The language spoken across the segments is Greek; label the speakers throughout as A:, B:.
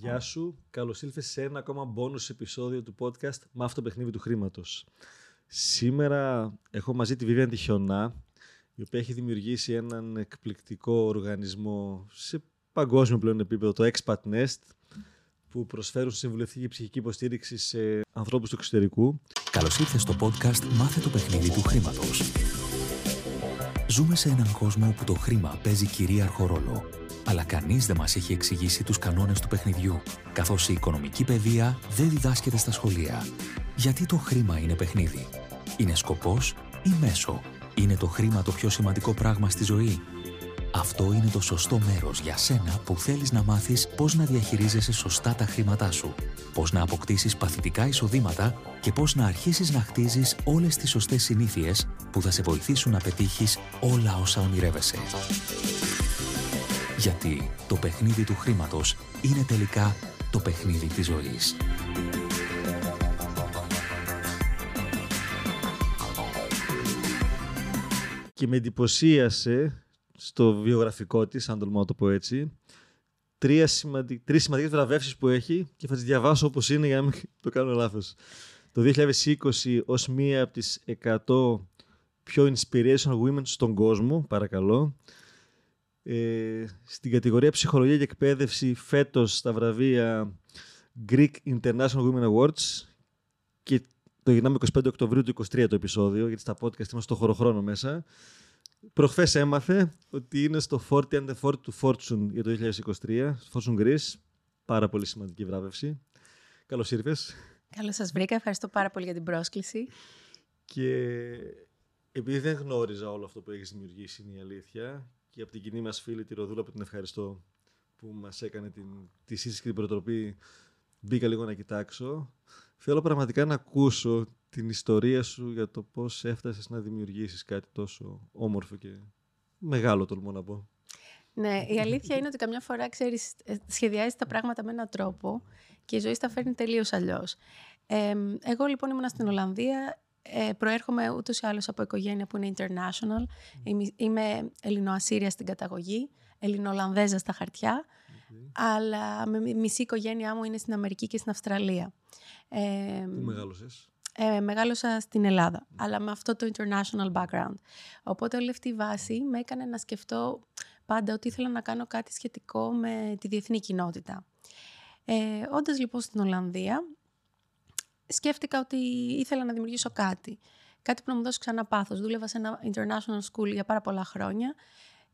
A: Γεια σου, καλώς ήλθες σε ένα ακόμα bonus επεισόδιο του podcast με αυτό το παιχνίδι του χρήματος. Σήμερα έχω μαζί τη Vivian Τυχιονά, η οποία έχει δημιουργήσει έναν εκπληκτικό οργανισμό σε παγκόσμιο πλέον επίπεδο, το Expat Nest, που προσφέρουν συμβουλευτική ψυχική υποστήριξη σε ανθρώπους του εξωτερικού.
B: Καλώς ήρθες στο podcast «Μάθε το παιχνίδι του χρήματος». Ζούμε σε έναν κόσμο όπου το χρήμα παίζει κυρίαρχο ρόλο. Αλλά κανείς δεν μας έχει εξηγήσει τους κανόνες του παιχνιδιού, καθώς η οικονομική παιδεία δεν διδάσκεται στα σχολεία. Γιατί το χρήμα είναι παιχνίδι; Είναι σκοπός ή μέσο; Είναι το χρήμα το πιο σημαντικό πράγμα στη ζωή; Αυτό είναι το σωστό μέρος για σένα που θέλεις να μάθεις πώς να διαχειρίζεσαι σωστά τα χρήματά σου, πώς να αποκτήσεις παθητικά εισοδήματα και πώς να αρχίσεις να χτίζεις όλες τις σωστές συνήθειες που θα σε βοηθήσουν να πετύχεις όλα όσα ονειρεύεσαι. Γιατί το παιχνίδι του χρήματος είναι τελικά το παιχνίδι της ζωής.
A: Και με εντυπωσίασε στο βιογραφικό της, αν τολμώ να το πω έτσι, τρία σημαντικ... τρεις σημαντικές βραβεύσεις που έχει και θα τις διαβάσω όπως είναι για να μην το κάνω λάθος. Το 2020 ως μία από τις 100 πιο inspirational women στον κόσμο, παρακαλώ. Ε, στην κατηγορία ψυχολογία και εκπαίδευση φέτος στα βραβεία Greek International Women Awards και το γυρνάμε 25 Οκτωβρίου του 23 το επεισόδιο, γιατί στα podcast είμαστε στο χωροχρόνο μέσα. Προχθές έμαθε ότι είναι στο 40 and the 40 του Fortune για το 2023, Fortune Greece. Πάρα πολύ σημαντική βράβευση. Καλώς ήρθες.
C: Καλώς σας βρήκα. Ευχαριστώ πάρα πολύ για την πρόσκληση.
A: Και επειδή δεν γνώριζα όλο αυτό που έχεις δημιουργήσει, είναι η αλήθεια, και από την κοινή μας φίλη τη Ροδούλα που την ευχαριστώ που μας έκανε την, τη σύστηση και την προτροπή, μπήκα λίγο να κοιτάξω. Θέλω πραγματικά να ακούσω την ιστορία σου για το πώς έφτασες να δημιουργήσεις κάτι τόσο όμορφο και μεγάλο τολμώ να πω.
C: Ναι, η αλήθεια είναι ότι καμιά φορά, ξέρεις, ε, σχεδιάζεις τα πράγματα με έναν τρόπο και η ζωή στα φέρνει τελείως αλλιώς. Ε, εγώ λοιπόν ήμουν στην Ολλανδία, ε, προέρχομαι ούτως ή άλλως από οικογένεια που είναι international. Είμαι, είμαι Ελληνοασύρια στην καταγωγή, Ελληνοολανδέζα στα χαρτιά, αλλά με μισή οικογένειά μου είναι στην Αμερική και στην Αυστραλία.
A: Ε, Πού μεγάλωσες;
C: ε, μεγάλωσα στην Ελλάδα, αλλά με αυτό το international background. Οπότε όλη αυτή η βάση με έκανε να σκεφτώ πάντα ότι ήθελα να κάνω κάτι σχετικό με τη διεθνή κοινότητα. Ε, όντας λοιπόν στην Ολλανδία, σκέφτηκα ότι ήθελα να δημιουργήσω κάτι. Κάτι που να μου δώσει ξανά πάθος. Δούλευα σε ένα international school για πάρα πολλά χρόνια.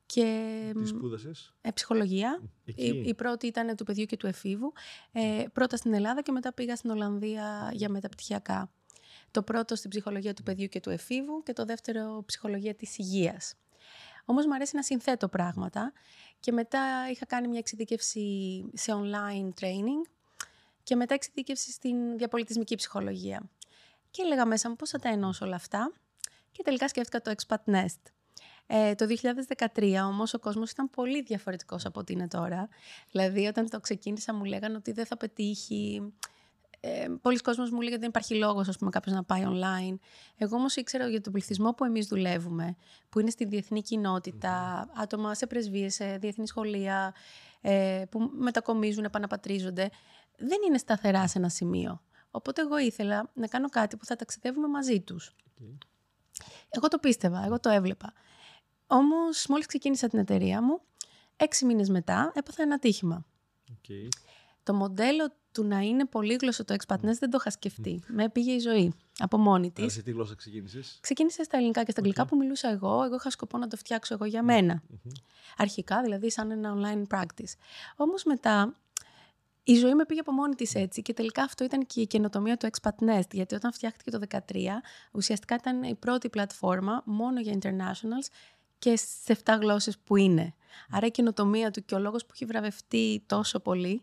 C: Και,
A: Τι σπούδασες;
C: Ε, ψυχολογία. Η, η, πρώτη ήταν του παιδιού και του εφήβου. Ε, πρώτα στην Ελλάδα και μετά πήγα στην Ολλανδία για μεταπτυχιακά. Το πρώτο στην ψυχολογία του παιδιού και του εφήβου και το δεύτερο ψυχολογία της υγείας. Όμως μου αρέσει να συνθέτω πράγματα και μετά είχα κάνει μια εξειδίκευση σε online training και μετά εξειδίκευση στην διαπολιτισμική ψυχολογία. Και έλεγα μέσα μου πώς θα τα ενώσω όλα αυτά και τελικά σκέφτηκα το Expat Nest. Ε, το 2013 όμως ο κόσμος ήταν πολύ διαφορετικός από ό,τι είναι τώρα. Δηλαδή όταν το ξεκίνησα μου λέγανε ότι δεν θα πετύχει, ε, πολλοί κόσμος μου λέγανε ότι δεν υπάρχει λόγος ας πούμε, κάποιος να πάει online. Εγώ όμως ήξερα για τον πληθυσμό που εμείς δουλεύουμε, που είναι στη διεθνή κοινότητα, άτομα σε πρεσβείες, σε διεθνή σχολεία, ε, που μετακομίζουν, επαναπατρίζονται, δεν είναι σταθερά σε ένα σημείο. Οπότε εγώ ήθελα να κάνω κάτι που θα ταξιδεύουμε μαζί τους. Εγώ το πίστευα, εγώ το έβλεπα. Όμως μόλις ξεκίνησα την εταιρεία μου, έξι μήνες μετά έπαθα ένα τύχημα.
A: Okay.
C: Το μοντέλο του να είναι πολύγλωσσο το Expatness δεν το είχα σκεφτεί. Με πήγε η ζωή από μόνη της.
A: σε τι γλώσσα ξεκίνησες;
C: Ξεκίνησε στα ελληνικά και στα αγγλικά που μιλούσα εγώ. Εγώ είχα σκοπό να το φτιάξω εγώ για μένα. Αρχικά, δηλαδή, σαν ένα online practice. Όμως μετά η ζωή με πήγε από μόνη της έτσι και τελικά αυτό ήταν και η καινοτομία του Expat Nest. Γιατί όταν φτιάχτηκε το 2013, ουσιαστικά ήταν η πρώτη πλατφόρμα μόνο για internationals και σε 7 γλώσσες που είναι. Άρα η καινοτομία του και ο λόγος που έχει βραβευτεί τόσο πολύ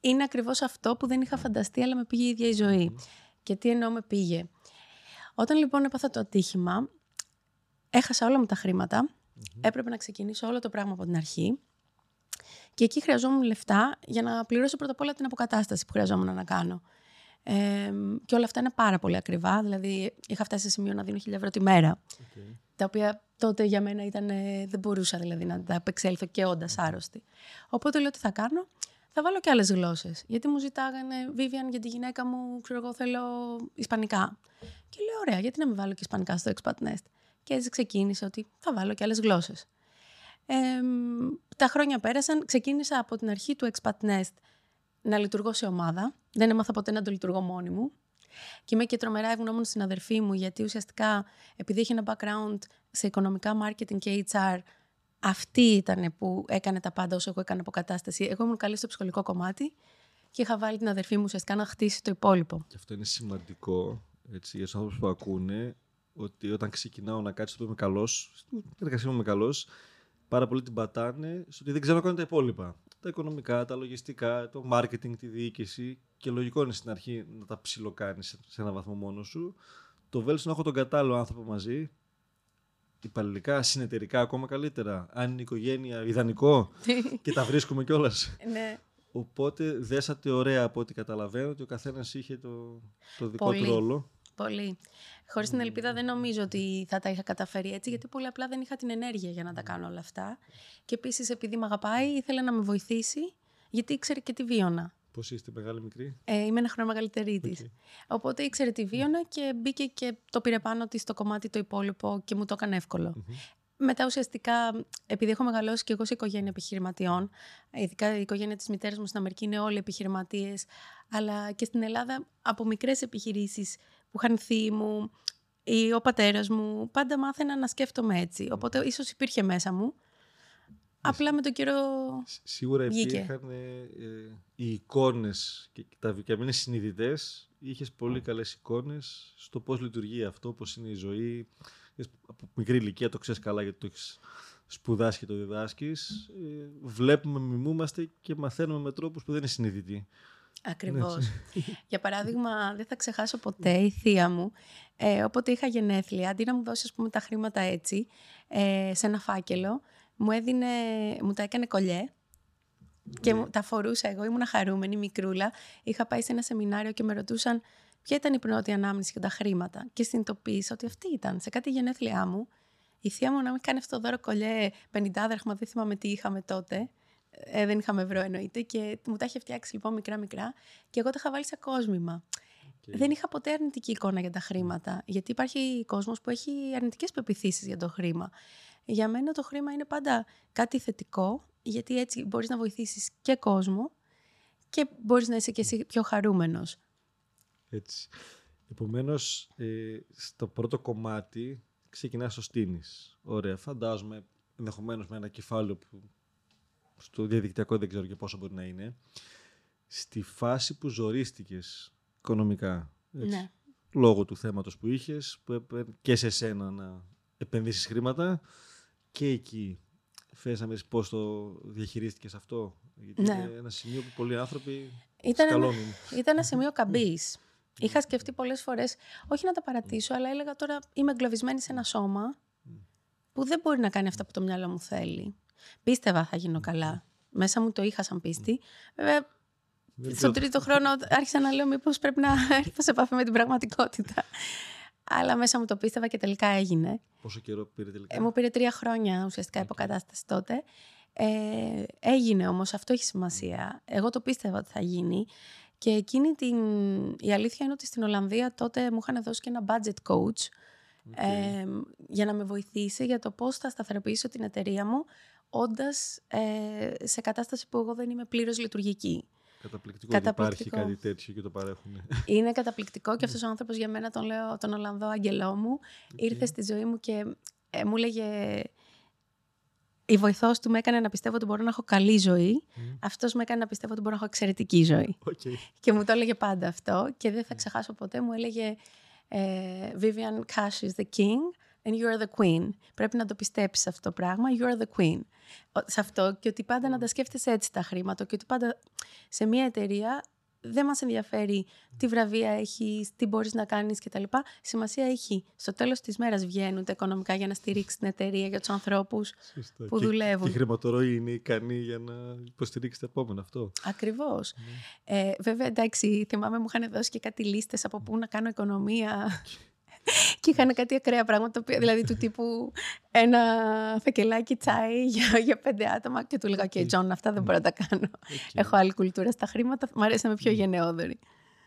C: είναι ακριβώς αυτό που δεν είχα φανταστεί, αλλά με πήγε η ίδια η ζωή. Και τι εννοώ με πήγε. Όταν λοιπόν έπαθα το ατύχημα, έχασα όλα μου τα χρήματα. Έπρεπε να ξεκινήσω όλο το πράγμα από την αρχή. Και εκεί χρειαζόμουν λεφτά για να πληρώσω πρώτα απ' όλα την αποκατάσταση που χρειαζόμουν να κάνω. Ε, και όλα αυτά είναι πάρα πολύ ακριβά. Δηλαδή, είχα φτάσει σε σημείο να δίνω 1000 ευρώ τη μέρα. Τα οποία τότε για μένα ήταν, δεν μπορούσα δηλαδή να τα απεξέλθω και όντας άρρωστη. Οπότε λέω τι θα κάνω; θα βάλω και άλλες γλώσσες. Γιατί μου ζητάγανε, Vivian, για τη γυναίκα μου, ξέρω εγώ, θέλω Ισπανικά. Και λέω, ωραία, γιατί να μην βάλω και Ισπανικά στο Expat Nest. Και έτσι ξεκίνησε ότι θα βάλω και άλλες γλώσσες. Ε, τα χρόνια πέρασαν, ξεκίνησα από την αρχή του Expat Nest να λειτουργώ σε ομάδα. Δεν έμαθα ποτέ να το λειτουργώ μόνη μου. Και είμαι και τρομερά ευγνώμων στην αδερφή μου, γιατί ουσιαστικά επειδή έχει ένα background σε οικονομικά marketing και HR, αυτή ήταν που έκανε τα πάντα όσο εγώ έκανα αποκατάσταση. Εγώ ήμουν καλή στο ψυχολογικό κομμάτι και είχα βάλει την αδερφή μου ουσιαστικά να χτίσει το υπόλοιπο.
A: Και αυτό είναι σημαντικό έτσι, για τους άνθρωπους που ακούνε, ότι όταν ξεκινάω να κάτσει το είμαι καλός, στην εργασία μου είμαι καλός, πάρα πολύ την πατάνε στο ότι δεν ξέρω να κάνω τα υπόλοιπα. Τα οικονομικά, τα λογιστικά, το marketing, τη διοίκηση. Και λογικό είναι στην αρχή να τα ψιλοκάνεις σε έναν βαθμό μόνος σου. Το βέλτιστο να έχω τον κατάλληλο άνθρωπο μαζί υπαλληλικά, συνεταιρικά ακόμα καλύτερα. Αν είναι οικογένεια, ιδανικό και τα βρίσκουμε κιόλας.
C: ναι.
A: Οπότε δέσατε ωραία από ό,τι καταλαβαίνω ότι ο καθένας είχε το, το δικό του ρόλο.
C: Πολύ. Χωρίς την ελπίδα δεν νομίζω ότι θα τα είχα καταφέρει έτσι, γιατί πολύ απλά δεν είχα την ενέργεια για να τα κάνω όλα αυτά. Και επίσης, επειδή με αγαπάει, ήθελε να με βοηθήσει, γιατί ήξερε και τι βίωνα.
A: Πώς είστε, μεγάλη μικρή;
C: Ε, είμαι ένα χρόνο μεγαλύτερη της. Οπότε ήξερε τη βίωνα και μπήκε και το πήρε πάνω της στο κομμάτι το υπόλοιπο και μου το έκανε Μετά ουσιαστικά, επειδή έχω μεγαλώσει και εγώ σε οικογένεια επιχειρηματιών, ειδικά η οικογένεια της μητέρας μου στην Αμερική είναι όλοι επιχειρηματίες, αλλά και στην Ελλάδα από μικρές επιχειρήσεις που είχαν θύμου μου ή ο πατέρας μου, πάντα μάθαινα να σκέφτομαι έτσι. Οπότε ίσως υπήρχε μέσα μου. Απλά με τον καιρό
A: Σίγουρα υπήρχαν ε, ε, οι εικόνες και τα είναι συνειδητές. Είχες πολύ καλές εικόνες στο πώς λειτουργεί αυτό, πώς είναι η ζωή. Από μικρή ηλικία το ξέρεις καλά γιατί το έχεις σπουδάσει και το διδάσκεις. Ε, βλέπουμε, μιμούμαστε και μαθαίνουμε με τρόπους που δεν είναι συνειδητοί.
C: Ακριβώς. Για παράδειγμα, δεν θα ξεχάσω ποτέ η θεία μου, ε, όποτε είχα γενέθλια, αντί να μου δώσει πούμε, τα χρήματα έτσι, ε, σε ένα φάκελο, μου, έδινε, μου τα έκανε κολλιέ και μου, τα φορούσα εγώ, ήμουν χαρούμενη, μικρούλα. Είχα πάει σε ένα σεμινάριο και με ρωτούσαν ποια ήταν η πρώτη ανάμνηση για τα χρήματα. Και συνειδητοποίησα ότι αυτή ήταν. Σε κάτι γενέθλιά μου, η θεία μου να μην κάνει αυτό το δώρο κολλιέ 50 δραχμα, δεν θυμάμαι τι είχαμε τότε. Ε, δεν είχαμε ευρώ εννοείται. Και μου τα είχε φτιάξει λοιπόν μικρά-μικρά και εγώ τα είχα βάλει σε κόσμημα. Δεν είχα ποτέ αρνητική εικόνα για τα χρήματα. Γιατί υπάρχει κόσμος που έχει αρνητικές πεπιθήσεις για το χρήμα. Για μένα το χρήμα είναι πάντα κάτι θετικό, γιατί έτσι μπορείς να βοηθήσεις και κόσμο και μπορείς να είσαι και εσύ πιο χαρούμενος.
A: Έτσι. Επομένως, ε, στο πρώτο κομμάτι ξεκινάς στο στήνης. Ωραία, φαντάζομαι ενδεχομένως με ένα κεφάλαιο που στο διαδικτυακό δεν ξέρω και πόσο μπορεί να είναι. Στη φάση που ζορίστηκες οικονομικά, έτσι, ναι. λόγω του θέματος που είχες, που και σε σένα να επενδύσεις χρήματα, και εκεί θες να με πώς το διαχειρίστηκες αυτό; Γιατί ναι. είναι ένα σημείο που πολλοί άνθρωποι
C: ήταν ένα, ήταν ένα σημείο καμπής. Είχα σκεφτεί πολλές φορές, όχι να τα παρατήσω, αλλά έλεγα τώρα είμαι εγκλωβισμένη σε ένα σώμα που δεν μπορεί να κάνει αυτά που το μυαλό μου θέλει. Πίστευα θα γίνω καλά. Μέσα μου το είχα σαν πίστη. Βέβαια, στον τρίτο χρόνο άρχισα να λέω μήπως πρέπει να έρθω σε επαφή με την πραγματικότητα. Αλλά μέσα μου το πίστευα και τελικά έγινε.
A: Πόσο καιρό πήρε τελικά;
C: Ε, μου πήρε τρία χρόνια ουσιαστικά okay. υποκατάσταση τότε. Ε, έγινε όμως, αυτό έχει σημασία. Εγώ το πίστευα ότι θα γίνει. Και εκείνη την... η αλήθεια είναι ότι στην Ολλανδία τότε μου είχαν δώσει και ένα budget coach ε, για να με βοηθήσει για το πώς θα σταθεροποιήσω την εταιρεία μου όντας ε, σε κατάσταση που εγώ δεν είμαι πλήρως λειτουργική.
A: Καταπληκτικό, καταπληκτικό. ότι υπάρχει κάτι τέτοιο και το παρέχουν.
C: Είναι καταπληκτικό και αυτός ο άνθρωπος για μένα τον λέω τον Ολλανδό αγγελό μου. Ήρθε στη ζωή μου και ε, μου έλεγε η βοηθός του με έκανε να πιστεύω ότι μπορώ να έχω καλή ζωή. Mm. Αυτός με έκανε να πιστεύω ότι μπορώ να έχω εξαιρετική ζωή.
A: Okay.
C: Και μου το έλεγε πάντα αυτό. Και δεν θα ξεχάσω ποτέ. Μου έλεγε ε, Vivian Cash is the king and you are the queen. Πρέπει να το πιστέψεις αυτό το πράγμα. You are the queen. Σε αυτό και ότι πάντα να τα σκέφτεσαι έτσι τα χρήματα και ότι πάντα σε μια εταιρεία δεν μας ενδιαφέρει τι βραβεία έχεις, τι μπορείς να κάνεις κτλ. Σημασία έχει στο τέλος της μέρας βγαίνουν τα οικονομικά για να στηρίξεις την εταιρεία για τους ανθρώπους που δουλεύουν.
A: Και η χρηματορροή είναι ικανή για να υποστηρίξεις το επόμενο αυτό.
C: Ακριβώς. Ναι. Ε, βέβαια εντάξει θυμάμαι μου είχαν δώσει και κάτι λίστες από πού να κάνω οικονομία. και είχαν κάτι ακραία πράγματα, δηλαδή του τύπου ένα φακελάκι τσάι για, για πέντε άτομα και του έλεγα «Και Τζον, αυτά δεν μπορώ να τα κάνω. Έχω άλλη κουλτούρα στα χρήματα, μου αρέσει να είμαι πιο γενναιόδορη».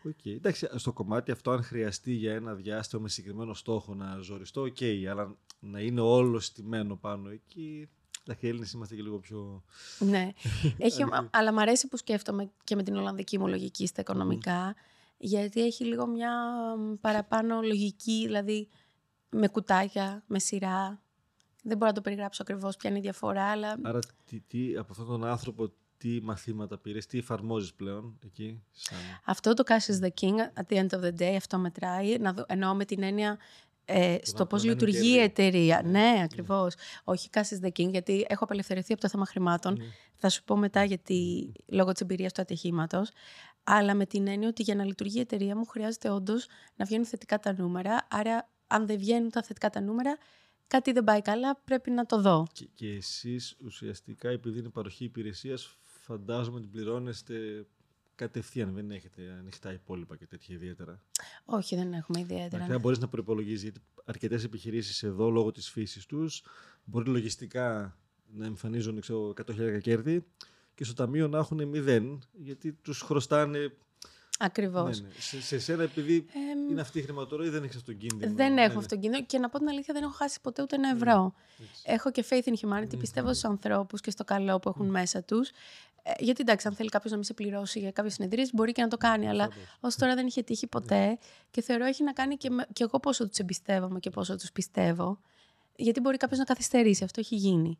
A: Okay. Εντάξει, στο κομμάτι αυτό, αν χρειαστεί για ένα διάστημα με συγκεκριμένο στόχο να ζοριστώ, ok, okay, αλλά να είναι όλο στημένο πάνω εκεί. Τα Έλληνες είμαστε και λίγο πιο.
C: Ναι. έχει, αλλά μου αρέσει που σκέφτομαι και με την Ολλανδική μου λογική στα οικονομικά, γιατί έχει λίγο μια παραπάνω λογική, δηλαδή με κουτάκια, με σειρά. Δεν μπορώ να το περιγράψω ακριβώς ποια είναι η διαφορά, αλλά.
A: Άρα, τι, τι, από αυτόν τον άνθρωπο, τι μαθήματα πήρες, τι εφαρμόζεις πλέον εκεί. Σαν...
C: Αυτό το cash is the king at the end of the day, αυτό μετράει. Να δω, εννοώ με την έννοια ε, στο πώς λειτουργεί η εταιρεία. Ναι, ναι ακριβώς. Όχι cash is the king, γιατί έχω απελευθερωθεί από το θέμα χρημάτων. Ναι. Θα σου πω μετά γιατί λόγω της εμπειρίας του ατυχήματος. Αλλά με την έννοια ότι για να λειτουργεί η εταιρεία μου χρειάζεται όντως να βγαίνουν θετικά τα νούμερα. Άρα, αν δεν βγαίνουν τα θετικά τα νούμερα, κάτι δεν πάει καλά, πρέπει να το δω.
A: Και, και εσείς ουσιαστικά, επειδή είναι παροχή υπηρεσίας, φαντάζομαι την πληρώνεστε κατευθείαν, δεν έχετε ανοιχτά υπόλοιπα και τέτοια ιδιαίτερα.
C: Όχι, δεν έχουμε ιδιαίτερα.
A: Δεν μπορείς να προπολογίζει, γιατί αρκετές επιχειρήσεις εδώ λόγω της φύσης τους μπορεί λογιστικά να εμφανίζουν 100.000 κέρδη και στο ταμείο να έχουν μηδέν, γιατί τους χρωστάνε
C: Ακριβώς. Ναι, ναι.
A: Σε, σε σένα, επειδή ε, είναι αυτή η χρηματορροή, δεν έχεις αυτόν τον κίνδυνο.
C: Δεν ναι, έχω αυτόν τον κίνδυνο και να πω την αλήθεια, δεν έχω χάσει ποτέ ούτε ένα ευρώ. Έχω και faith in humanity. Πιστεύω στους ανθρώπους και στο καλό που έχουν μέσα τους. Ε, γιατί εντάξει, αν θέλει κάποιος να μην σε πληρώσει για κάποιες συνεδρίες, μπορεί και να το κάνει. Αλλά ως τώρα δεν είχε τύχει ποτέ. Και θεωρώ έχει να κάνει και, με, και εγώ πόσο τους εμπιστεύομαι και πόσο τους πιστεύω. Γιατί μπορεί κάποιος να καθυστερήσει. Αυτό έχει γίνει.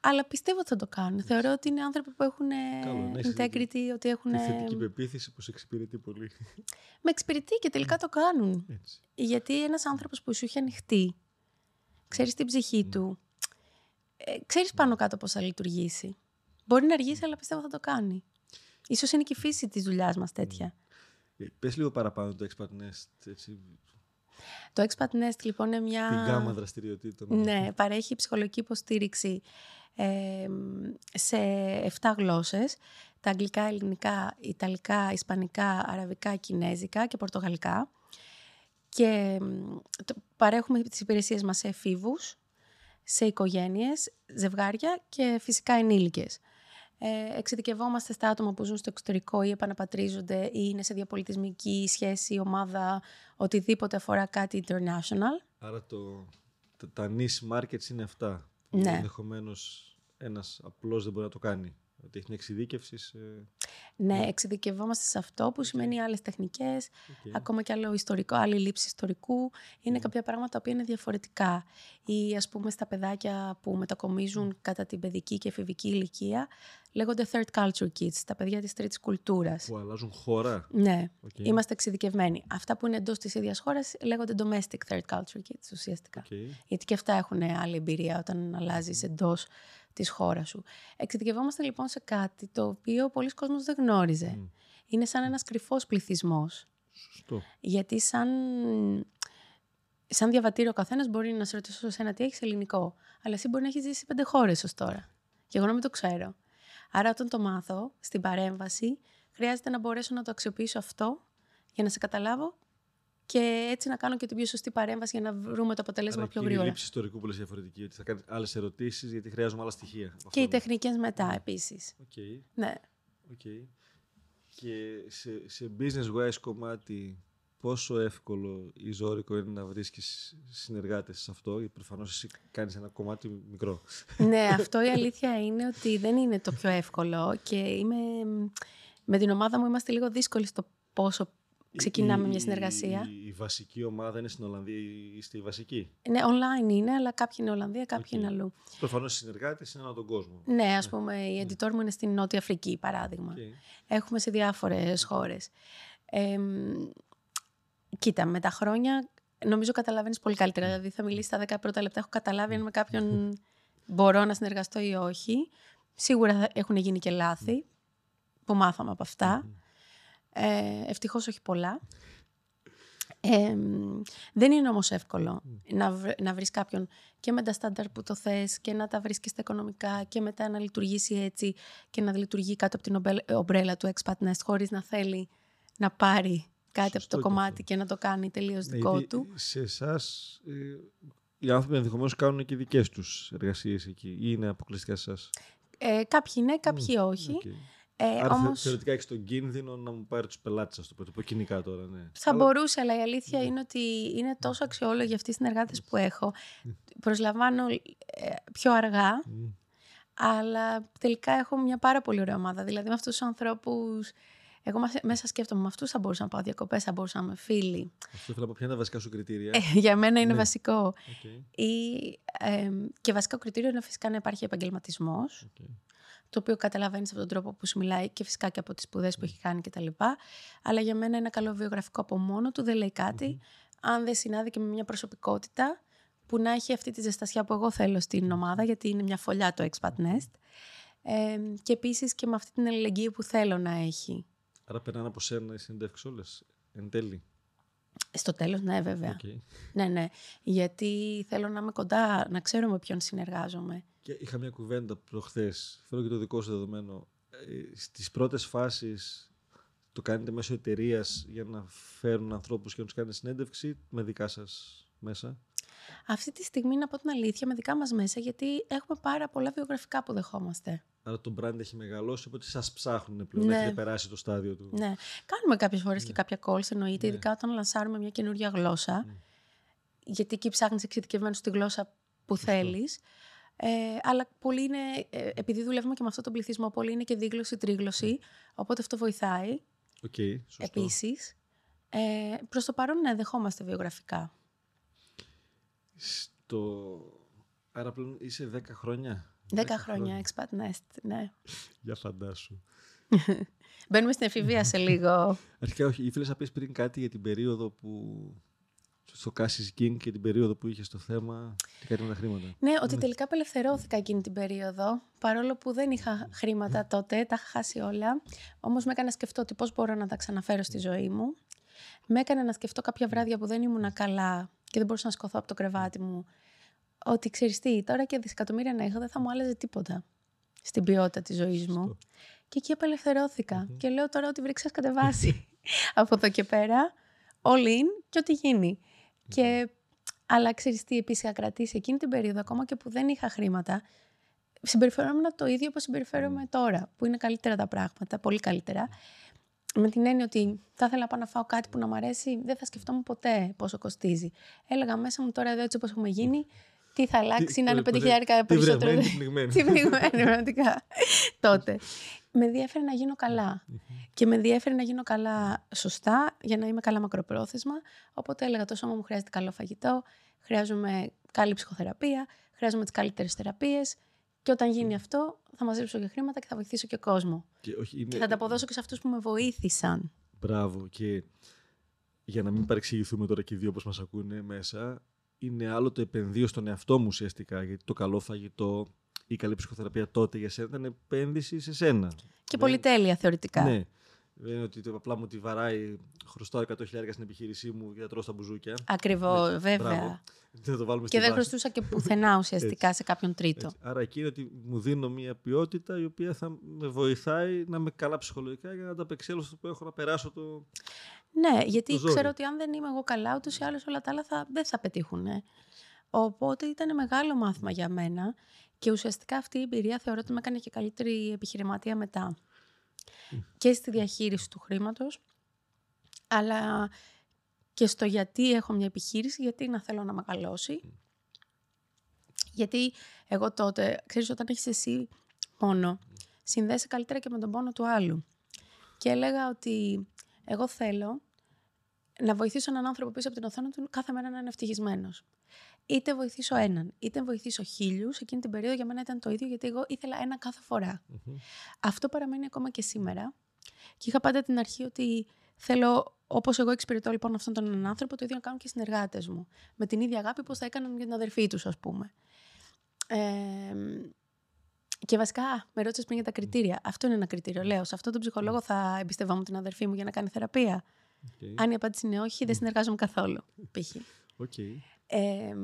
C: Αλλά πιστεύω ότι θα το κάνουν. Θεωρώ ότι είναι άνθρωποι που έχουν Καλό, ναι, integrity, ότι έχουν.
A: Τη θετική πεποίθηση που σε εξυπηρετεί πολύ.
C: Με εξυπηρετεί και τελικά το κάνουν. Έτσι. Γιατί ένας άνθρωπος που σου έχει ανοιχτεί, ξέρεις την ψυχή του, ε, ξέρεις πάνω κάτω πώς θα λειτουργήσει. Μπορεί να αργήσει, αλλά πιστεύω θα το κάνει. Ίσως είναι και η φύση της δουλειάς μας τέτοια.
A: Ε, πες λίγο παραπάνω το Expat Nest, έτσι,
C: το Expat Nest λοιπόν είναι μια...
A: Την γάμα δραστηριοτήτων.
C: Ναι, παρέχει ψυχολογική υποστήριξη ε, σε 7 γλώσσες. Τα αγγλικά, ελληνικά, ιταλικά, ισπανικά, αραβικά, κινέζικα και πορτογαλικά. Και παρέχουμε τις υπηρεσίες μας σε εφήβους, σε οικογένειες, ζευγάρια και φυσικά ενήλικες. Ε, εξειδικευόμαστε στα άτομα που ζουν στο εξωτερικό ή επαναπατρίζονται ή είναι σε διαπολιτισμική σχέση, ομάδα, οτιδήποτε αφορά κάτι international.
A: Άρα το, τα niche markets είναι αυτά.
C: Ναι.
A: Ενδεχομένως ένας απλός δεν μπορεί να το κάνει. Ότι έχει εξειδίκευσης σε...
C: Ναι, εξειδικευόμαστε σε αυτό που σημαίνει άλλες τεχνικές, ακόμα και άλλο ιστορικό, άλλη λήψη ιστορικού. Είναι mm. κάποια πράγματα που είναι διαφορετικά. Ή ας πούμε στα παιδάκια που μετακομίζουν κατά την παιδική και εφηβική ηλικία, λέγονται third culture kids, τα παιδιά της τρίτης κουλτούρας.
A: Που αλλάζουν χώρα.
C: Ναι, είμαστε εξειδικευμένοι. Αυτά που είναι εντός της ίδιας χώρας λέγονται domestic third culture kids ουσιαστικά. Γιατί και αυτά έχουν άλλη εμπειρία όταν αλλάζεις εντός της χώρας σου. Εξειδικευόμαστε λοιπόν σε κάτι το οποίο πολλοί κόσμος δεν γνώριζε. Είναι σαν ένας κρυφός πληθυσμός.
A: Σωστό.
C: Γιατί σαν, σαν διαβατήριο ο καθένας μπορεί να σε ρωτήσω σε ένα τι έχεις ελληνικό. Αλλά εσύ μπορεί να έχεις ζήσει πέντε χώρες ως τώρα. Και εγώ να μην το ξέρω. Άρα όταν το μάθω στην παρέμβαση, χρειάζεται να μπορέσω να το αξιοποιήσω αυτό για να σε καταλάβω και έτσι να κάνω και την πιο σωστή παρέμβαση για να βρούμε το αποτέλεσμα Άρα, πιο γρήγορα.
A: Είναι η λήψη ιστορικού που λες διαφορετική, ότι θα κάνεις άλλες ερωτήσεις γιατί χρειάζομαι άλλα στοιχεία.
C: Και οι τεχνικές μετά ναι. επίσης.
A: Okay.
C: Ναι.
A: Okay. Και σε, σε business wise κομμάτι, πόσο εύκολο ή ζώρικο είναι να βρίσκεις συνεργάτες σε αυτό, γιατί προφανώς εσύ κάνεις ένα κομμάτι μικρό.
C: ναι, αυτό η αλήθεια είναι ότι δεν είναι το πιο εύκολο και είμαι. Με την ομάδα μου είμαστε λίγο δύσκολοι στο πόσο ξεκινάμε μια συνεργασία.
A: Η, η, βασική ομάδα είναι στην Ολλανδία, είστε η βασική.
C: Ναι, online είναι, αλλά κάποιοι είναι Ολλανδία, κάποιοι okay. είναι αλλού.
A: Προφανώς οι συνεργάτες είναι ανά τον κόσμο.
C: Ναι, ας ναι. πούμε, η editor μου είναι στην Νότια Αφρική, παράδειγμα. Έχουμε σε διάφορες χώρες. Ε, κοίτα, με τα χρόνια νομίζω καταλαβαίνεις πολύ καλύτερα. Ναι. Δηλαδή, θα μιλήσεις τα 10 πρώτα λεπτά. Έχω καταλάβει αν με κάποιον μπορώ να συνεργαστώ ή όχι. Σίγουρα θα έχουν γίνει και λάθη που μάθαμε από αυτά. Ε, ευτυχώς όχι πολλά. Ε, δεν είναι όμως εύκολο να, βρ, να βρεις κάποιον και με τα στάνταρ που το θες και να τα βρεις και στα οικονομικά και μετά να λειτουργήσει έτσι και να λειτουργεί κάτω από την ομπρέλα του Expat Nest χωρίς να θέλει να πάρει κάτι από το κομμάτι και να το κάνει τελείως ναι, δικό του.
A: Σε εσάς, ε, οι άνθρωποι ενδεχομένως κάνουν και δικές τους εργασίες εκεί, ή είναι αποκλειστικά σε εσάς;
C: Ε, κάποιοι ναι, κάποιοι όχι.
A: Ε, Άρα όμως... θεωρητικά έχεις τον κίνδυνο να μου πάρει τους πελάτες, ας το πω. Το πω κοινικά τώρα. Ναι.
C: Θα αλλά... μπορούσε, αλλά η αλήθεια ναι. είναι ότι είναι τόσο αξιόλογοι αυτοί οι συνεργάτε που έχω. Προσλαμβάνω ε, πιο αργά. Αλλά τελικά έχω μια πάρα πολύ ωραία ομάδα. Δηλαδή με αυτούς τους ανθρώπους. Εγώ μέσα σκέφτομαι με αυτούς θα μπορούσα να πάω διακοπές, θα μπορούσα να είμαι φίλοι.
A: Αυτό θέλω να πω. Ποια είναι τα βασικά σου κριτήρια;
C: Ε, για μένα είναι ναι. βασικό. Okay. Ή, ε, και βασικό κριτήριο είναι φυσικά να υπάρχει επαγγελματισμός. Okay το οποίο καταλαβαίνεις από τον τρόπο που σου μιλάει και φυσικά και από τις σπουδές που έχει κάνει κτλ. Αλλά για μένα ένα καλό βιογραφικό από μόνο του δεν λέει κάτι, αν δεν συνάδει και με μια προσωπικότητα που να έχει αυτή τη ζεστασιά που εγώ θέλω στην ομάδα, γιατί είναι μια φωλιά το Expat Nest. Ε, και επίσης και με αυτή την αλληλεγγύη που θέλω να έχει.
A: Άρα περνάνε από σένα οι συνεντεύξεις όλες, εν τέλει.
C: Στο τέλος, ναι, βέβαια. Ναι, ναι. Γιατί θέλω να είμαι κοντά, να ξέρω με ποιον συνεργάζομαι.
A: Και είχα μια κουβέντα προχθές. Θέλω και το δικό σου δεδομένο. Ε, Στις πρώτες φάσεις το κάνετε μέσω εταιρείας για να φέρουν ανθρώπους και να τους κάνετε συνέντευξη με δικά σας μέσα;
C: Αυτή τη στιγμή, να πω την αλήθεια, με δικά μας μέσα, γιατί έχουμε πάρα πολλά βιογραφικά που δεχόμαστε.
A: Άρα το brand έχει μεγαλώσει, οπότε σας ψάχνουν πλέον. Ναι. Έχετε περάσει το στάδιο του.
C: Ναι. Κάνουμε κάποιες φορές ναι. και κάποια calls, εννοείται, ναι. ειδικά όταν λανσάρουμε μια καινούργια γλώσσα. Ναι. Γιατί εκεί ψάχνεις εξειδικευμένο στη γλώσσα που θέλεις. Ε, αλλά πολύ είναι, ε, επειδή δουλεύουμε και με αυτόν τον πληθυσμό, πολύ είναι και δίγλωση, τρίγλωση. Οπότε αυτό βοηθάει.
A: Okay,
C: Επίσης. Ε, Προς το παρόν, ναι, δεχόμαστε βιογραφικά.
A: Στο... Άρα πλέον είσαι 10 χρόνια;
C: 10 χρόνια, expat nest, ναι.
A: Για φαντάσου.
C: Μπαίνουμε στην εφηβεία σε λίγο.
A: Αρχικά όχι, ήθελες να πεις πριν κάτι για την περίοδο που στο Cassis King και την περίοδο που είχε το θέμα και κάτι με τα χρήματα.
C: Ναι, ότι ναι. τελικά απελευθερώθηκα εκείνη την περίοδο, παρόλο που δεν είχα χρήματα τότε, τα είχα χάσει όλα. Όμως με έκανε να σκεφτώ ότι πώς μπορώ να τα ξαναφέρω στη ζωή μου. Με έκανε να σκεφτώ κάποια βράδια που δεν ήμουν καλά και δεν μπορούσα να σκοθώ από το κρεβάτι μου. Ότι ξέρεις τι, τώρα και δισεκατομμύρια να είχα δεν θα μου άλλαζε τίποτα στην ποιότητα της ζωής μου. Και εκεί Και λέω τώρα ότι βρήξα κατεβάσει από εδώ και πέρα. All in και ό,τι γίνει. Και, αλλά ξέρεις τι, επίσης είχα κρατήσει εκείνη την περίοδο, ακόμα και που δεν είχα χρήματα, συμπεριφερόμουν το ίδιο όπως συμπεριφέρομαι τώρα, που είναι καλύτερα τα πράγματα, πολύ καλύτερα. Με την έννοια ότι θα ήθελα να πάω να φάω κάτι που να μου αρέσει, δεν θα σκεφτόμουν ποτέ πόσο κοστίζει. Έλεγα μέσα μου τώρα εδώ έτσι όπως έχουμε γίνει, τι θα αλλάξει, να είναι 5.000 περισσότερο. Τι πνιγμένη, πραγματικά. Τότε. Με ενδιαφέρει να γίνω καλά. Και με ενδιαφέρει να γίνω καλά σωστά για να είμαι καλά μακροπρόθεσμα. Οπότε έλεγα το σώμα μου χρειάζεται καλό φαγητό, χρειάζομαι καλή ψυχοθεραπεία, χρειάζομαι τις καλύτερες θεραπείες. Και όταν γίνει αυτό, θα μαζέψω και χρήματα και θα βοηθήσω και κόσμο. Και, όχι, και θα τα αποδώσω και σε αυτούς που με βοήθησαν.
A: Μπράβο. Και για να μην παρεξηγηθούμε τώρα και οι δύο όπως μας ακούνε μέσα, είναι άλλο το επενδύω στον εαυτό μου ουσιαστικά. Γιατί το καλό φαγητό, η καλή ψυχοθεραπεία τότε για σένα ήταν επένδυση σε σένα.
C: Και ναι. πολυτέλεια θεωρητικά.
A: Ναι. Δεν είναι ότι απλά μου τη βαράει, χρωστάω 100.000 στην επιχείρησή μου για να τρώω στα μπουζούκια.
C: Ακριβώς, ναι, βέβαια. Δεν το βάλουμε και δεν χρωστούσα και πουθενά ουσιαστικά σε κάποιον τρίτο.
A: Έτσι. Άρα εκεί είναι ότι μου δίνω μια ποιότητα η οποία θα με βοηθάει να είμαι καλά ψυχολογικά για να τα απεξέλθω στο που έχω να περάσω το.
C: Ναι, γιατί ξέρω ότι αν δεν είμαι εγώ καλά, ούτως ή άλλως όλα τα άλλα θα, δεν θα πετύχουν. Οπότε ήταν μεγάλο μάθημα για μένα και ουσιαστικά αυτή η εμπειρία θεωρώ ότι με έκανε και καλύτερη επιχειρηματία μετά. Και στη διαχείριση του χρήματος, αλλά και στο γιατί έχω μια επιχείρηση, γιατί να θέλω να μεγαλώσει. Γιατί εγώ τότε, ξέρεις, όταν έχεις εσύ πόνο, συνδέσει καλύτερα και με τον πόνο του άλλου. Και έλεγα ότι εγώ θέλω να βοηθήσω έναν άνθρωπο πίσω από την οθόνη του κάθε μέρα να είναι ευτυχισμένος. Είτε βοηθήσω έναν, είτε βοηθήσω χίλιους. Εκείνη την περίοδο για μένα ήταν το ίδιο, γιατί εγώ ήθελα ένα κάθε Αυτό παραμένει ακόμα και σήμερα. Και είχα πάντα την αρχή ότι θέλω, όπως εγώ εξυπηρετώ λοιπόν αυτόν τον άνθρωπο, το ίδιο να κάνουν και οι συνεργάτες μου. Με την ίδια αγάπη πώ θα έκαναν για την αδερφή τους, ας πούμε. Ε, και βασικά, με ρώτησες πριν για τα κριτήρια. Αυτό είναι ένα κριτήριο. Λέω, σε αυτόν τον ψυχολόγο θα εμπιστευόμουν την αδερφή μου για να κάνει θεραπεία. Okay. Αν η απάντηση είναι όχι, δεν συνεργάζομαι καθόλου. Π.χ.
A: Okay.
C: Ε,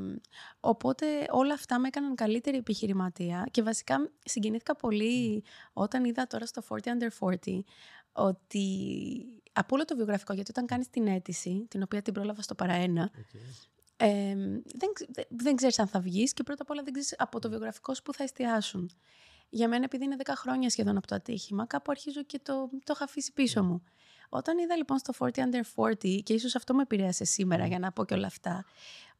C: οπότε όλα αυτά με έκαναν καλύτερη επιχειρηματία και βασικά συγκινήθηκα πολύ όταν είδα τώρα στο 40 Under 40 ότι από όλο το βιογραφικό, γιατί όταν κάνεις την αίτηση, την οποία την πρόλαβα στο παραένα, ε, δεν, δεν ξέρεις αν θα βγεις και πρώτα απ' όλα δεν ξέρεις από το βιογραφικό σου που θα εστιάσουν. Για μένα, επειδή είναι 10 χρόνια σχεδόν από το ατύχημα, κάπου αρχίζω και το, το έχω αφήσει πίσω μου. Όταν είδα λοιπόν στο 40 under 40, και ίσως αυτό με επηρέασε σήμερα για να πω και όλα αυτά,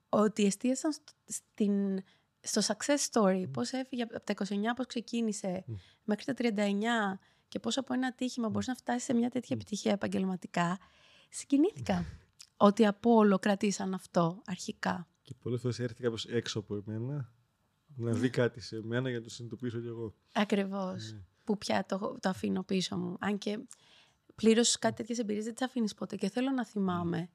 C: ότι εστίασαν στην, στο success story, mm. πώς έφυγε από τα 29, πώς ξεκίνησε μέχρι τα 39 και πώς από ένα ατύχημα μπορείς να φτάσεις σε μια τέτοια επιτυχία επαγγελματικά, συγκινήθηκα ότι από όλο κρατήσαν αυτό αρχικά.
A: Και πολλές φορές έρθει κάποιος έξω από εμένα να δει κάτι σε μένα για να το συνειδητοποιήσω κι εγώ.
C: Ακριβώς. Ναι. Που πια το, το αφήνω πίσω μου. Αν και πλήρως κάτι τέτοιες εμπειρίες δεν τις αφήνεις ποτέ και θέλω να θυμάμαι.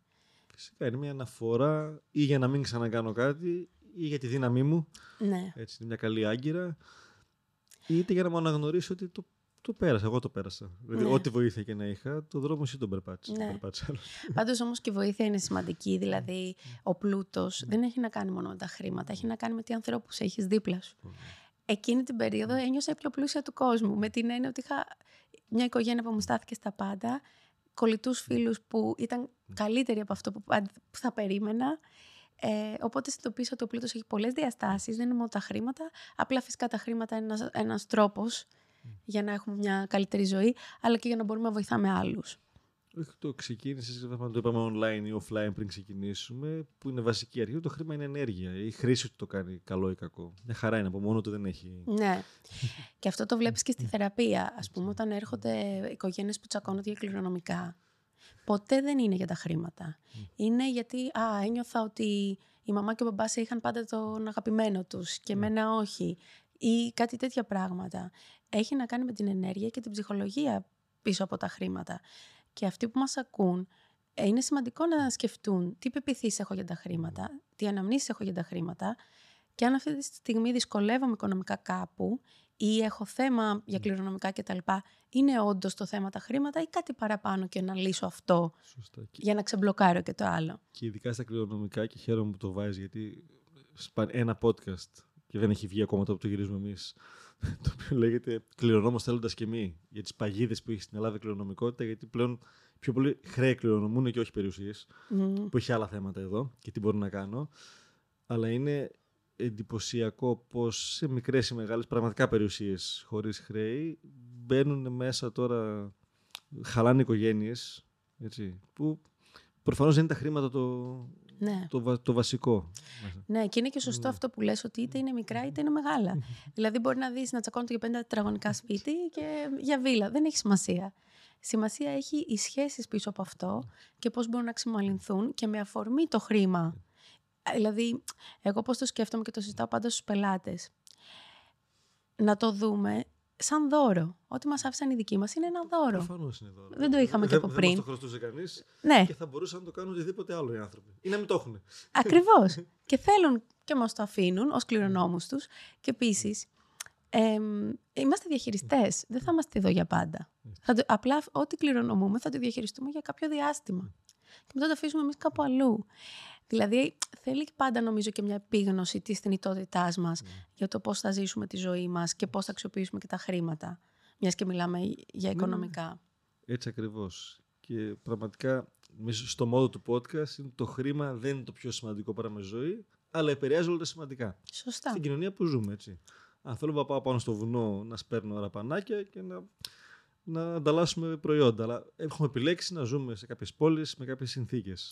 A: Φυσικά είναι μια αναφορά ή για να μην ξανακάνω κάτι ή για τη δύναμή μου.
C: Ναι.
A: Έτσι, είναι μια καλή άγκυρα. Είτε για να μου αναγνωρίσω ότι το, το πέρασα. Εγώ το πέρασα. Δηλαδή, ναι. ό,τι βοήθεια και να είχα, το δρόμο εσύ τον περπάτησες. Ναι.
C: Πάντως όμως και η βοήθεια είναι σημαντική. Δηλαδή, ο πλούτος δεν έχει να κάνει μόνο με τα χρήματα. Έχει να κάνει με τι ανθρώπους έχεις δίπλα σου. Εκείνη την περίοδο ένιωσα πιο πλούσια του κόσμου. Με την έννοια ότι είχα μια οικογένεια που μου στάθηκε στα πάντα, κολλητούς φίλους που ήταν καλύτεροι από αυτό που θα περίμενα. Ε, οπότε συνειδητοποίησα ότι ο πλούτος έχει πολλές διαστάσεις, δεν είναι μόνο τα χρήματα. Απλά φυσικά τα χρήματα είναι ένας, ένας τρόπος για να έχουμε μια καλύτερη ζωή, αλλά και για να μπορούμε να βοηθάμε άλλους.
A: Όχι, το ξεκίνησες, το είπαμε online ή offline πριν ξεκινήσουμε, που είναι βασική αρχή. Το χρήμα είναι ενέργεια. Η χρήση του το κάνει καλό ή κακό. Μια χαρά είναι από μόνο του, δεν έχει.
C: Ναι. και αυτό το βλέπεις και στη θεραπεία. Α πούμε, όταν έρχονται οικογένειες που τσακώνονται για κληρονομικά. Ποτέ δεν είναι για τα χρήματα. Είναι γιατί α, ένιωθα ότι η μαμά και ο μπαμπάς είχαν πάντα τον αγαπημένο τους και εμένα όχι. Ή κάτι τέτοια πράγματα. Έχει να κάνει με την ενέργεια και την ψυχολογία πίσω από τα χρήματα. Και αυτοί που μας ακούν, ε, είναι σημαντικό να σκεφτούν τι πεπιθήσεις έχω για τα χρήματα, τι αναμνήσεις έχω για τα χρήματα και αν αυτή τη στιγμή δυσκολεύομαι οικονομικά κάπου ή έχω θέμα για κληρονομικά κτλ. Είναι όντως το θέμα τα χρήματα ή κάτι παραπάνω και να λύσω αυτό Σωστά. για να ξεμπλοκάρω και το άλλο.
A: Και ειδικά στα κληρονομικά και χαίρομαι που το βάζεις γιατί ένα podcast και δεν έχει βγει ακόμα το που το γυρίζουμε εμείς. Το οποίο λέγεται Κληρονόμος θέλοντας και μη. Για τις παγίδες που έχει στην Ελλάδα κληρονομικότητα, γιατί πλέον πιο πολύ χρέη κληρονομούν και όχι περιουσίες. Που έχει άλλα θέματα εδώ και τι μπορώ να κάνω. Αλλά είναι εντυπωσιακό πως σε μικρές ή μεγάλες πραγματικά περιουσίες χωρίς χρέη μπαίνουν μέσα τώρα. Χαλάνε οικογένειες. Που προφανώς δεν είναι τα χρήματα το, ναι. το, το βασικό.
C: Ναι, και είναι και σωστό αυτό που λες ότι είτε είναι μικρά είτε είναι μεγάλα. δηλαδή μπορεί να δεις να τσακώνεται για πέντε τετραγωνικά σπίτι και για βίλα. Δεν έχει σημασία. Σημασία έχει οι σχέσεις πίσω από αυτό και πώς μπορούν να ξεμαλυνθούν και με αφορμή το χρήμα. Δηλαδή, εγώ πώς το σκέφτομαι και το συζητάω πάντα στους πελάτες. Να το δούμε σαν δώρο. Ό,τι μας άφησαν οι δικοί μας είναι ένα δώρο.
A: Προφανώς είναι δώρο.
C: Δεν το είχαμε και από πριν. Δεν
A: το χρωστούσε κανείς.
C: Ναι.
A: Και θα μπορούσαν να το κάνουν οτιδήποτε άλλο οι άνθρωποι. Ή να μην το έχουν.
C: Ακριβώς. και θέλουν και μας το αφήνουν ως κληρονόμους τους. Και επίσης, ε, είμαστε διαχειριστές. Δεν θα είμαστε εδώ για πάντα. Θα το, απλά ό,τι κληρονομούμε θα το διαχειριστούμε για κάποιο διάστημα. Και μετά το αφήσουμε εμείς κάπου αλλού. Δηλαδή, θέλει πάντα νομίζω και μια επίγνωση της θνητότητάς μας mm. για το πώς θα ζήσουμε τη ζωή μας και πώς θα αξιοποιήσουμε και τα χρήματα. Μιας και μιλάμε για ναι, οικονομικά.
A: Ναι. Έτσι ακριβώς. Και πραγματικά στο μόδο του podcast είναι το χρήμα δεν είναι το πιο σημαντικό πράγμα ζωή, αλλά επηρεάζει όλα τα σημαντικά.
C: Σωστά.
A: Στην κοινωνία που ζούμε, έτσι. Αν θέλω να πάω πάνω στο βουνό να σπέρνω αραπανάκια και να, να ανταλλάσσουμε προϊόντα. Αλλά έχουμε επιλέξει να ζούμε σε κάποιες πόλεις με κάποιες συνθήκες.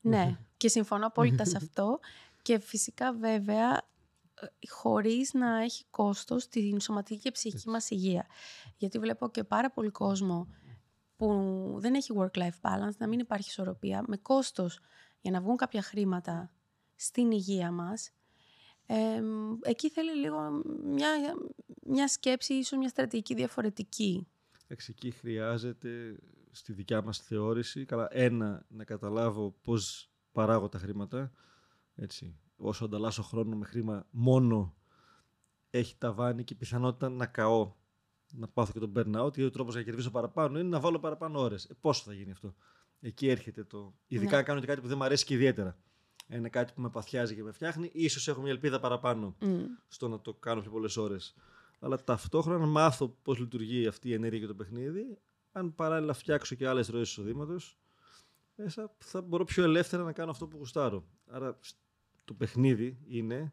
C: Ναι, και συμφωνώ απόλυτα σε αυτό. Και φυσικά βέβαια ε, χωρίς να έχει κόστος την σωματική και ψυχική μας υγεία. Γιατί βλέπω και πάρα πολύ κόσμο που δεν έχει work-life balance, να μην υπάρχει ισορροπία, με κόστος για να βγουν κάποια χρήματα στην υγεία μας. Ε, εκεί θέλει λίγο μια, μια σκέψη, ίσως μια στρατηγική διαφορετική.
A: Εκεί χρειάζεται στη δικιά μας θεώρηση, καλά, ένα, να καταλάβω πώς παράγω τα χρήματα, έτσι, όσο ανταλλάσσω χρόνο με χρήμα μόνο έχει ταβάνι και πιθανότητα να καώ, να πάθω και τον burnout, γιατί ο τρόπος για να κερδίσω παραπάνω είναι να βάλω παραπάνω ώρες. Ε, πόσο θα γίνει αυτό; Εκεί έρχεται το... Ειδικά ναι. κάνω και κάτι που δεν μου αρέσει και ιδιαίτερα. Είναι κάτι που με παθιάζει και με φτιάχνει. Ίσως έχω μια ελπίδα παραπάνω στο να το κάνω πιο πολλές ώρες. Αλλά ταυτόχρονα μάθω πώς λειτουργεί αυτή η ενέργεια και το παιχνίδι αν παράλληλα φτιάξω και άλλες ροές εισοδήματος, μέσα θα μπορώ πιο ελεύθερα να κάνω αυτό που γουστάρω. Άρα το παιχνίδι είναι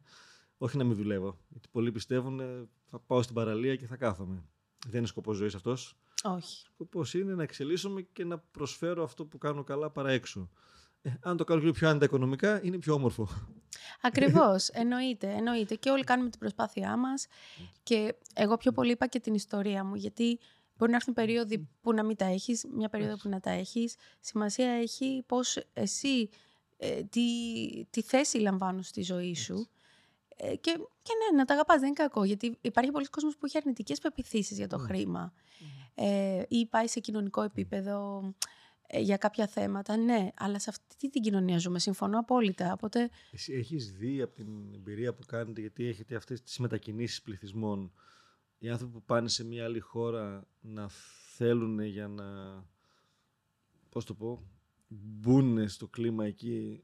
A: όχι να μην δουλεύω. Γιατί πολλοί πιστεύουν θα πάω στην παραλία και θα κάθομαι. Δεν είναι σκοπός ζωής αυτός.
C: Όχι.
A: Σκοπός είναι να εξελίσσομαι και να προσφέρω αυτό που κάνω καλά παρά έξω. Ε, αν το κάνω λίγο πιο ανταοικονομικά, είναι πιο όμορφο.
C: Ακριβώς. εννοείται, εννοείται. Και όλοι κάνουμε την προσπάθειά μας. Και εγώ πιο πολύ είπα και την ιστορία μου. Γιατί μπορεί να έρθουν περίοδοι που να μην τα έχεις, μια περίοδο που να τα έχεις. Σημασία έχει πώς εσύ ε, τι, τι θέση λαμβάνω στη ζωή σου. Ε, και, και ναι, να τα αγαπάς, δεν είναι κακό. Γιατί υπάρχει πολλοί κόσμος που έχει αρνητικές πεπιθήσεις για το χρήμα. Ε, ή πάει σε κοινωνικό επίπεδο ε, για κάποια θέματα. Ναι, αλλά σε αυτή την κοινωνία ζούμε. Συμφωνώ απόλυτα. Οπότε...
A: Εσύ έχεις δει από την εμπειρία που κάνετε, γιατί έχετε αυτές τις μετακινήσεις πληθυσμών, οι άνθρωποι που πάνε σε μια άλλη χώρα να θέλουν για να, πώς το πω, μπουν στο κλίμα εκεί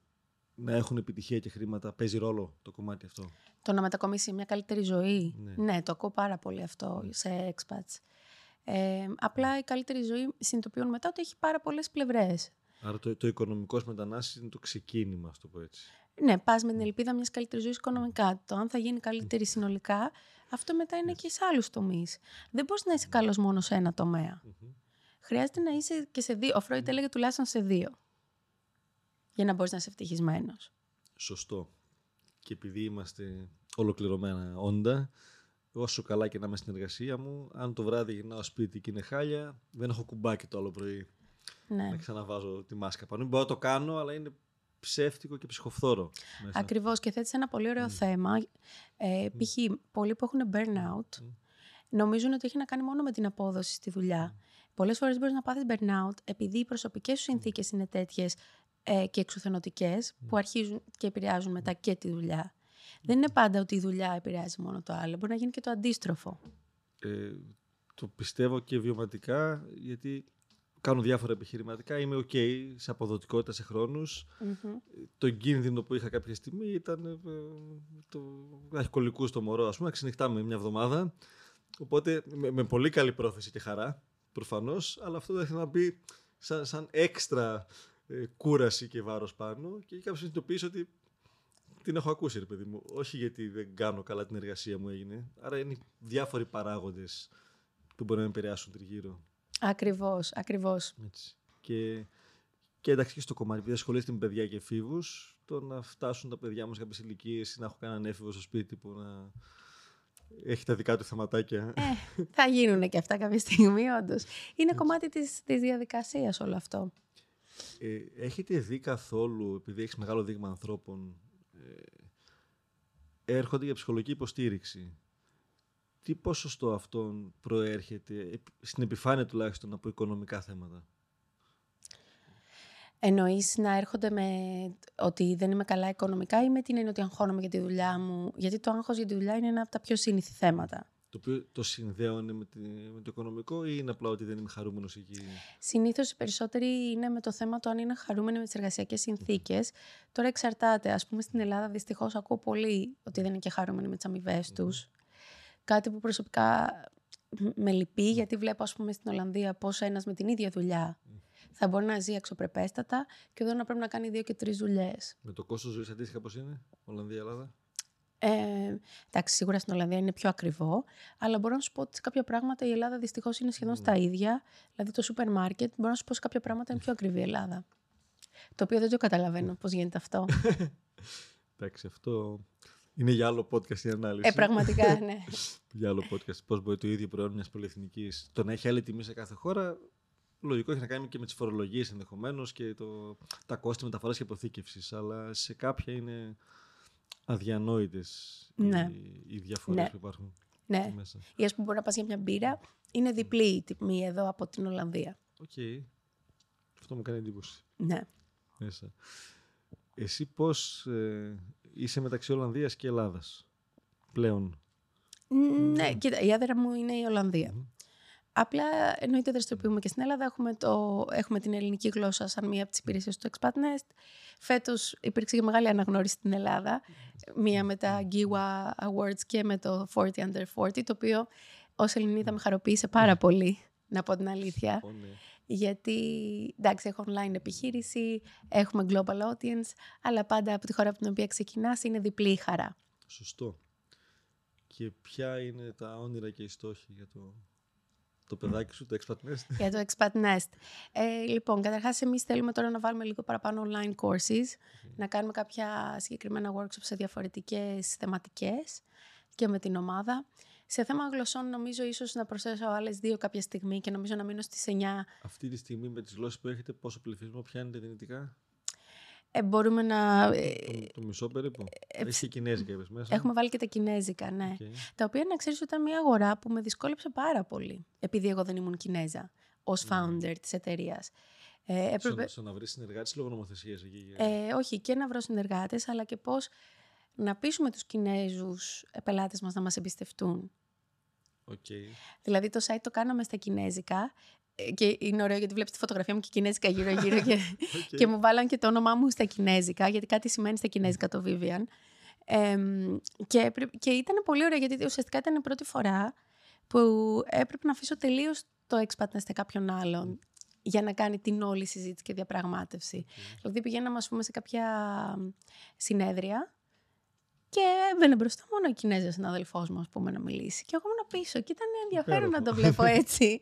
A: να έχουν επιτυχία και χρήματα παίζει ρόλο το κομμάτι αυτό.
C: Το να μετακομίσει μια καλύτερη ζωή. Ναι, ναι το ακούω πάρα πολύ αυτό ναι. σε expats. Ε, απλά η καλύτερη ζωή συνειδητοποιούν μετά ότι έχει πάρα πολλές πλευρές.
A: Άρα το, το οικονομικός μετανάστης είναι το ξεκίνημα, ας το πω έτσι.
C: Ναι, πας με την ελπίδα μιας καλύτερης ζωής οικονομικά. Το αν θα γίνει καλύτερη συνολικά, αυτό μετά είναι και σε άλλους τομείς. Δεν μπορείς να είσαι καλός μόνο σε ένα τομέα. Χρειάζεται να είσαι και σε δύο. Ο Φρόιτ έλεγε τουλάχιστον σε δύο για να μπορείς να είσαι ευτυχισμένος.
A: Σωστό. Και επειδή είμαστε ολοκληρωμένα όντα, όσο καλά και να είμαι στην εργασία μου, αν το βράδυ γυρνάω σπίτι και είναι χάλια, δεν έχω κουμπάκι το άλλο πρωί. Ναι. Να ξαναβάζω τη μάσκα πάνω. Μπορώ να το κάνω, αλλά είναι ψεύτικο και ψυχοφθόρο.
C: Ακριβώς και θέτεις ένα πολύ ωραίο θέμα. Ε, π.χ. πολλοί που έχουν burnout νομίζουν ότι έχει να κάνει μόνο με την απόδοση στη δουλειά. Πολλές φορές μπορείς να πάθεις burnout επειδή οι προσωπικές σου συνθήκες είναι τέτοιες ε, και εξουθενωτικές που αρχίζουν και επηρεάζουν μετά και τη δουλειά. Δεν είναι πάντα ότι η δουλειά επηρεάζει μόνο το άλλο. Μπορεί να γίνει και το αντίστροφο.
A: Ε, το πιστεύω και βιωματικά γιατί κάνω διάφορα επιχειρηματικά. Είμαι ok σε αποδοτικότητα σε χρόνους. Το κίνδυνο που είχα κάποια στιγμή ήταν ε, το κολλικού στο μωρό, ας πούμε, να ξενυχτάμε μια εβδομάδα. Οπότε με, με, πολύ καλή πρόθεση και χαρά, προφανώς, αλλά αυτό δεν να μπει σαν, σαν έξτρα ε, κούραση και βάρος πάνω και κάποιο συνειδητοποιήσει ότι την έχω ακούσει, ρε παιδί μου. Όχι γιατί δεν κάνω καλά την εργασία μου έγινε. Άρα είναι διάφοροι παράγοντες που μπορεί να με επηρεάσουν τριγύρω.
C: Ακριβώς, ακριβώς.
A: Και, και εντάξει και στο κομμάτι, επειδή ασχολείστε με παιδιά και εφήβους, το να φτάσουν τα παιδιά μας κάποιες ηλικίες ή να έχω κανέναν έφηβο στο σπίτι που να έχει τα δικά του θεματάκια.
C: Ε, θα γίνουν και αυτά κάποια στιγμή, όντως. Είναι κομμάτι της της διαδικασίας όλο αυτό.
A: Ε, έχετε δει καθόλου, επειδή έχεις μεγάλο δείγμα ανθρώπων, ε, έρχονται για ψυχολογική υποστήριξη. Τι ποσοστό αυτών προέρχεται, στην επιφάνεια τουλάχιστον, από οικονομικά θέματα;
C: Εννοείς να έρχονται με ότι δεν είμαι καλά οικονομικά ή με την έννοια ότι αγχώνομαι για τη δουλειά μου; Γιατί το άγχος για τη δουλειά είναι ένα από τα πιο σύνηθι θέματα
A: το οποίο το συνδέουν με, με το οικονομικό ή είναι απλά ότι δεν είμαι χαρούμενος εκεί;
C: Συνήθως οι περισσότεροι είναι με το θέμα το αν είναι χαρούμενοι με τις εργασιακές συνθήκες. Τώρα εξαρτάται. Α πούμε στην Ελλάδα δυστυχώς ακούω πολύ ότι δεν είναι και χαρούμενοι με τις αμοιβές τους. Κάτι που προσωπικά με λυπεί, γιατί βλέπω, ας πούμε, στην Ολλανδία πώς ένας με την ίδια δουλειά θα μπορεί να ζει αξιοπρεπέστατα και εδώ να πρέπει να κάνει δύο και τρεις δουλειές.
A: Με το κόστος ζωής αντίστοιχα πώς είναι, Ολλανδία-Ελλάδα.
C: Ε, εντάξει, σίγουρα στην Ολλανδία είναι πιο ακριβό, αλλά μπορώ να σου πω ότι σε κάποια πράγματα η Ελλάδα δυστυχώς είναι σχεδόν στα ίδια. Δηλαδή το σούπερ μάρκετ, μπορώ να σου πω σε κάποια πράγματα είναι πιο ακριβή η Ελλάδα. Το οποίο δεν το καταλαβαίνω πώς γίνεται αυτό.
A: εντάξει, αυτό είναι για άλλο podcast η ανάλυση.
C: Ε, πραγματικά, ναι.
A: για άλλο podcast. Πώς μπορεί το ίδιο προϊόν μιας πολυεθνικής το να έχει άλλη τιμή σε κάθε χώρα. Λογικό έχει να κάνει και με τις φορολογίες ενδεχομένως και το, τα κόστη μεταφοράς και αποθήκευσης. Αλλά σε κάποια είναι αδιανόητες ναι. οι, οι διαφορές ναι. που υπάρχουν
C: ναι. μέσα. Ή ας πούμε μπορεί να πας για μια μπύρα, είναι διπλή η τιμή εδώ από την Ολλανδία.
A: Ok. Okay. Αυτό μου κάνει εντύπωση.
C: Ναι.
A: Μέσα. Εσύ πώς ε, είσαι μεταξύ Ολλανδίας και Ελλάδας πλέον;
C: Ναι, κοίτα, η έδρα μου είναι η Ολλανδία. Απλά εννοείται δραστηριοποιούμαι και στην Ελλάδα. Έχουμε, το, έχουμε την ελληνική γλώσσα σαν μία από τις υπηρεσίες του ExpatNest. Φέτος υπήρξε και μεγάλη αναγνώριση στην Ελλάδα. Μία με τα Giwa Awards και με το 40 Under 40, το οποίο ως Ελληνίδα με χαροποίησε πάρα πολύ να πω την αλήθεια.
A: Ω, ναι.
C: Γιατί, εντάξει, έχω online επιχείρηση, έχουμε global audience, αλλά πάντα από τη χώρα από την οποία ξεκινάς είναι διπλή η χαρά.
A: Σωστό. Και ποια είναι τα όνειρα και οι στόχοι για το, το παιδάκι σου, το Expat Nest;
C: για το Expat Nest. Ε, λοιπόν, καταρχάς εμείς θέλουμε τώρα να βάλουμε λίγο παραπάνω online courses, να κάνουμε κάποια συγκεκριμένα workshops σε διαφορετικές θεματικές και με την ομάδα. Σε θέμα γλωσσών νομίζω ίσως να προσθέσω άλλες δύο κάποια στιγμή και νομίζω να μείνω στις 9.
A: Αυτή τη στιγμή με τις γλώσσες που έχετε, πόσο πληθυσμό πιάνετε δυνητικά;
C: Ε, μπορούμε να...
A: Το, το μισό περίπου. Έχεις και κινέζικα είπες μέσα.
C: Έχουμε βάλει και τα κινέζικα, ναι.
A: Οκ.
C: Τα οποία να ξέρεις ότι ήταν μια αγορά που με δυσκόλεψε πάρα πολύ. Επειδή εγώ δεν ήμουν Κινέζα ως founder της εταιρείας. Ε, έπρεπε,
A: Στο, στο να βρεις συνεργάτες λόγω νομοθεσίας εκεί.
C: ε, όχι και να βρω συνεργάτες, αλλά και πώς να πείσουμε τους Κινέζους πελάτες μας να μας εμπιστευτούν.
A: Οκ.
C: Δηλαδή το site το κάναμε στα Κινέζικα ε, και είναι ωραίο γιατί βλέπεις τη φωτογραφία μου και Κινέζικα γύρω-γύρω και,
A: Οκ.
C: και μου βάλαν και το όνομά μου στα Κινέζικα, γιατί κάτι σημαίνει στα Κινέζικα το Vivian. Εμ, και, έπρεπε- και ήταν πολύ ωραίο γιατί ουσιαστικά ήταν η πρώτη φορά που έπρεπε να αφήσω τελείως το expat nest σε κάποιον άλλον για να κάνει την όλη συζήτηση και διαπραγμάτευση. Δηλαδή πηγαίναμε ας πούμε σε κάποια συνέδρια και έμπαινε μπροστά μόνο ο Κινέζο συναδελφό μου, ας πούμε, να μιλήσει. Και εγώ ήμουν πίσω και ήταν ενδιαφέρον να το βλέπω έτσι.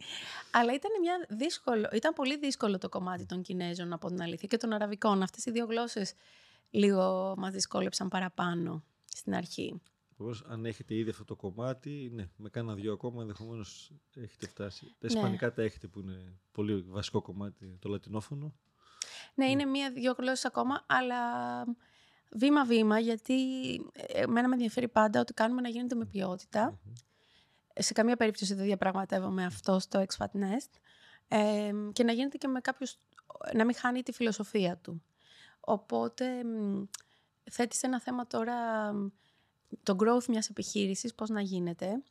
C: Αλλά ήταν, μια δύσκολο, ήταν πολύ δύσκολο το κομμάτι των Κινέζων, από την αλήθεια, και των Αραβικών. Αυτές οι δύο γλώσσες λίγο μας δυσκόλεψαν παραπάνω στην αρχή.
A: Επομένως, αν έχετε ήδη αυτό το κομμάτι, ναι, με κάνα δύο ακόμα ενδεχομένως έχετε φτάσει. Τα
C: Ναι.
A: ισπανικά τα έχετε που είναι πολύ βασικό κομμάτι, το λατινόφωνο.
C: Ναι, είναι μία-δύο γλώσσες ακόμα, αλλά βήμα-βήμα, γιατί εμένα με ενδιαφέρει πάντα ότι κάνουμε να γίνεται με ποιότητα. Σε καμία περίπτωση δεν διαπραγματεύομαι αυτό στο Expat Nest. Ε, και να γίνεται και με κάποιους, να μην χάνει τη φιλοσοφία του. Οπότε μ, θέτεις ένα θέμα τώρα, μ, το growth μιας επιχείρησης, πώς να γίνεται.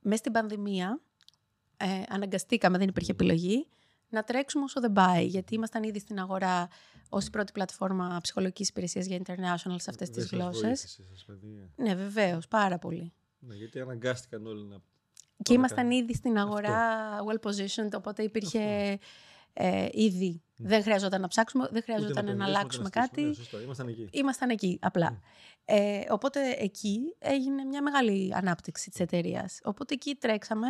C: Μέσα στην πανδημία, ε, αναγκαστήκαμε, δεν υπήρχε επιλογή, να τρέξουμε όσο δεν πάει, γιατί ήμασταν ήδη στην αγορά ως η πρώτη πλατφόρμα ψυχολογικής υπηρεσίας για international σε αυτές
A: Δεν
C: τις
A: σας
C: γλώσσες.
A: βοήθησε σας, παιδιά.
C: Ναι, βεβαίως, πάρα πολύ.
A: Ναι, γιατί αναγκάστηκαν όλοι να.
C: Και
A: Πάμε
C: ήμασταν
A: καλά.
C: ήδη στην αγορά well positioned, οπότε υπήρχε ε, ήδη. Δεν χρειαζόταν να ψάξουμε, δεν
A: ούτε
C: χρειαζόταν να,
A: επενδύσουμε, ούτε
C: αλλάξουμε
A: στήσουμε.
C: κάτι.
A: Ναι, σωστά, ήμασταν εκεί.
C: Ήμασταν εκεί, απλά. Ε, οπότε εκεί έγινε μια μεγάλη ανάπτυξη της εταιρείας. Οπότε εκεί τρέξαμε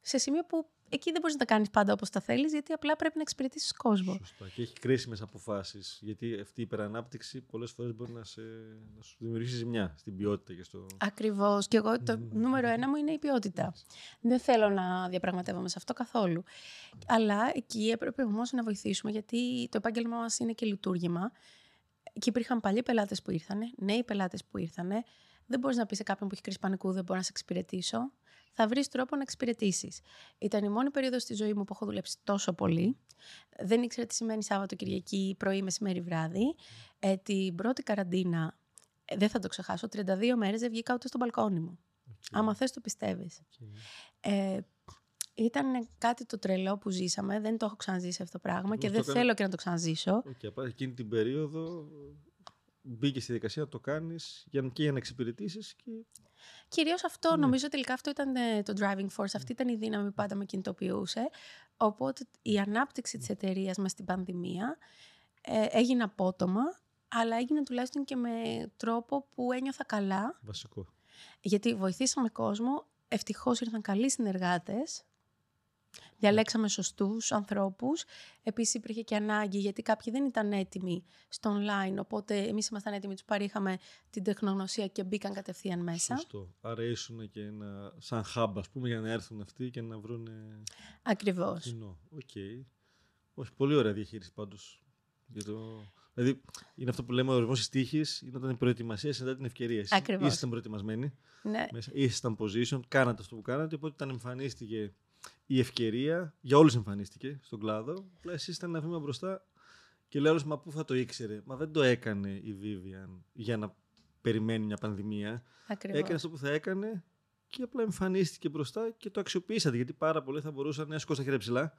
C: σε σημείο που εκεί δεν μπορείς να τα κάνεις πάντα όπως τα θέλεις, γιατί απλά πρέπει να εξυπηρετήσεις κόσμο.
A: Σωστά. Και έχει κρίσιμες αποφάσεις. Γιατί αυτή η υπερανάπτυξη πολλές φορές μπορεί να, σε, να σου δημιουργήσει ζημιά στην ποιότητα και στο.
C: Ακριβώς. Και εγώ το νούμερο ένα μου είναι η ποιότητα. Δεν θέλω να διαπραγματεύομαι σε αυτό καθόλου. Αλλά εκεί έπρεπε όμως να βοηθήσουμε, γιατί το επάγγελμά μας είναι και λειτουργήμα. Και υπήρχαν παλιοί πελάτες που ήρθαν, νέοι πελάτες που ήρθαν. Δεν μπορείς να πεις σε κάποιον που έχει κρίση πανικού, δεν μπορώ να σε εξυπηρετήσω. Θα βρεις τρόπο να εξυπηρετήσεις. Ήταν η μόνη περίοδος στη ζωή μου που έχω δουλέψει τόσο πολύ. Δεν ήξερα τι σημαίνει Σάββατο, Κυριακή, πρωί, μεσημέρι, βράδυ. Ε, την πρώτη καραντίνα, ε, δεν θα το ξεχάσω, 32 μέρες δεν βγήκα ούτε στο μπαλκόνι μου. Άμα θες το πιστεύεις. Ε, ήταν κάτι το τρελό που ζήσαμε. Δεν το έχω ξαναζήσει αυτό το πράγμα και
A: το
C: δεν
A: έκανε-
C: θέλω και να το ξαναζήσω.
A: Και απλά εκείνη την περίοδο μπήκες στη δικασία να το κάνεις για, και για να εξυπηρετήσεις. Και...
C: Κυρίως αυτό, νομίζω τελικά αυτό ήταν ε, το driving force. Αυτή ήταν η δύναμη που πάντα με κινητοποιούσε. Οπότε η ανάπτυξη της εταιρείας μας στην πανδημία ε, έγινε απότομα, αλλά έγινε τουλάχιστον και με τρόπο που ένιωθα καλά,
A: Βασικό.
C: γιατί βοηθήσαμε κόσμο, ευτυχώς ήρθαν καλοί συνεργάτες, διαλέξαμε σωστούς ανθρώπους, επίσης υπήρχε και ανάγκη γιατί κάποιοι δεν ήταν έτοιμοι στο online, οπότε εμείς ήμασταν έτοιμοι, τους παρείχαμε την τεχνογνωσία και μπήκαν κατευθείαν μέσα.
A: Σωστό. Άρα ήσουν και ένα, σαν hub, ας πούμε, για να έρθουν αυτοί και να βρουν
C: Ακριβώς.
A: κοινό. Οκ. Όχι, πολύ ωραία διαχείριση πάντως. Για το... Δηλαδή, είναι αυτό που λέμε ο ορισμός της τύχης, είναι όταν η προετοιμασία συνδέει την ευκαιρία. Εσείς
C: Ακριβώς.
A: Ήσασταν προετοιμασμένοι,
C: Ναι.
A: μέσα, ήσασταν position, κάνατε αυτό που κάνατε, οπότε όταν εμφανίστηκε η ευκαιρία, για όλους εμφανίστηκε στον κλάδο, απλά εσείς ήταν ένα βήμα μπροστά και λέω όλος, μα πού θα το ήξερε. Μα δεν το έκανε η Vivian για να περιμένει μια πανδημία.
C: Ακριβώς.
A: Έκανε αυτό που θα έκανε και απλά εμφανίστηκε μπροστά και το αξιοποιήσατε. Γιατί πάρα πολλοί θα μπορούσαν να σηκώσουν τα χέρια ψηλά,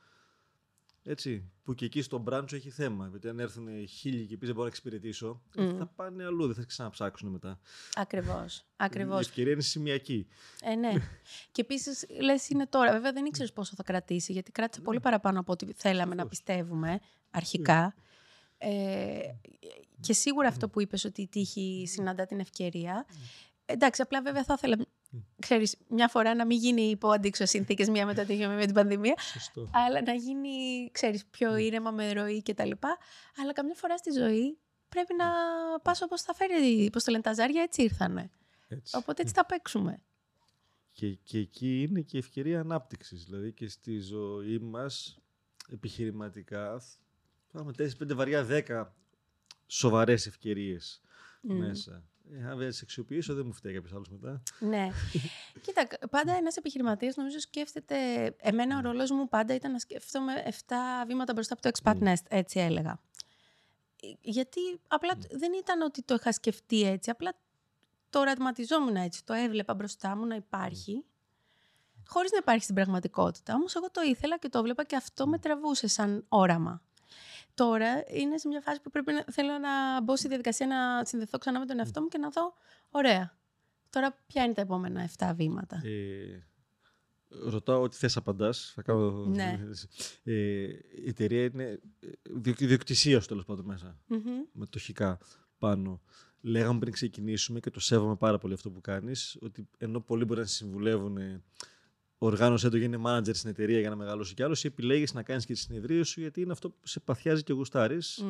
A: Έτσι, που και εκεί στο μπράντσο έχει θέμα. Γιατί αν έρθουν χίλιοι και πεις δεν μπορώ να εξυπηρετήσω, mm. θα πάνε αλλού, δεν θα ξαναψάξουν μετά.
C: Ακριβώς. Ακριβώς.
A: Η ευκαιρία είναι σημειακή.
C: Ε, ναι. και επίσης λες είναι τώρα. Βέβαια δεν ήξερες πόσο θα κρατήσει, γιατί κράτησε πολύ παραπάνω από ό,τι θέλαμε να πιστεύουμε αρχικά. Ε, και σίγουρα αυτό που είπες ότι η τύχη συναντά την ευκαιρία. Εντάξει, απλά βέβαια θα ήθελα ξέρεις, μια φορά να μην γίνει υπό αντίξω συνθήκες μία μετά τη με την πανδημία.
A: Σωστό.
C: Αλλά να γίνει, ξέρεις, πιο ήρεμα με ροή κτλ. Αλλά καμιά φορά στη ζωή πρέπει να πας όπως θα φέρει. Πώ το λένε τα ζάρια, έτσι ήρθανε.
A: Έτσι.
C: Οπότε έτσι θα παίξουμε.
A: Και, και εκεί είναι και η ευκαιρία ανάπτυξης. Δηλαδή και στη ζωή μας επιχειρηματικά θα έχουμε 4-5 βαριά 10 σοβαρές ευκαιρίες μέσα. Ε, αν δεν τι αξιοποιήσω, δεν μου φταίει κάποιος άλλος μετά.
C: Ναι. Κοίτα, πάντα ένας επιχειρηματίας νομίζω σκέφτεται. Εμένα ο ρόλος μου πάντα ήταν να σκέφτομαι 7 βήματα μπροστά από το Expat Nest, έτσι έλεγα. Ε, γιατί απλά δεν ήταν ότι το είχα σκεφτεί έτσι, απλά το οραματιζόμουν έτσι. Το έβλεπα μπροστά μου να υπάρχει, χωρίς να υπάρχει στην πραγματικότητα. Όμως εγώ το ήθελα και το έβλεπα και αυτό με τραβούσε σαν όραμα. Τώρα είναι σε μια φάση που πρέπει να, θέλω να μπω στη διαδικασία να συνδεθώ ξανά με τον εαυτό μου και να δω, ωραία, τώρα ποια είναι τα επόμενα 7 βήματα. Ε,
A: ρωτάω ό,τι θες απαντάς. Θα κάνω...
C: Ναι.
A: Ε, η εταιρεία είναι διοκτησία τέλος πάντων μέσα. Mm-hmm. Με το χικά πάνω. Λέγαμε πριν ξεκινήσουμε και το σέβομαι πάρα πολύ αυτό που κάνεις, ότι ενώ πολλοί μπορεί να συμβουλεύουν οργάνωσέ το, γίνει manager στην εταιρεία για να μεγαλώσει κι άλλος, ή επιλέγεις να κάνεις και τη συνεδρία σου γιατί είναι αυτό που σε παθιάζει και γουστάρεις.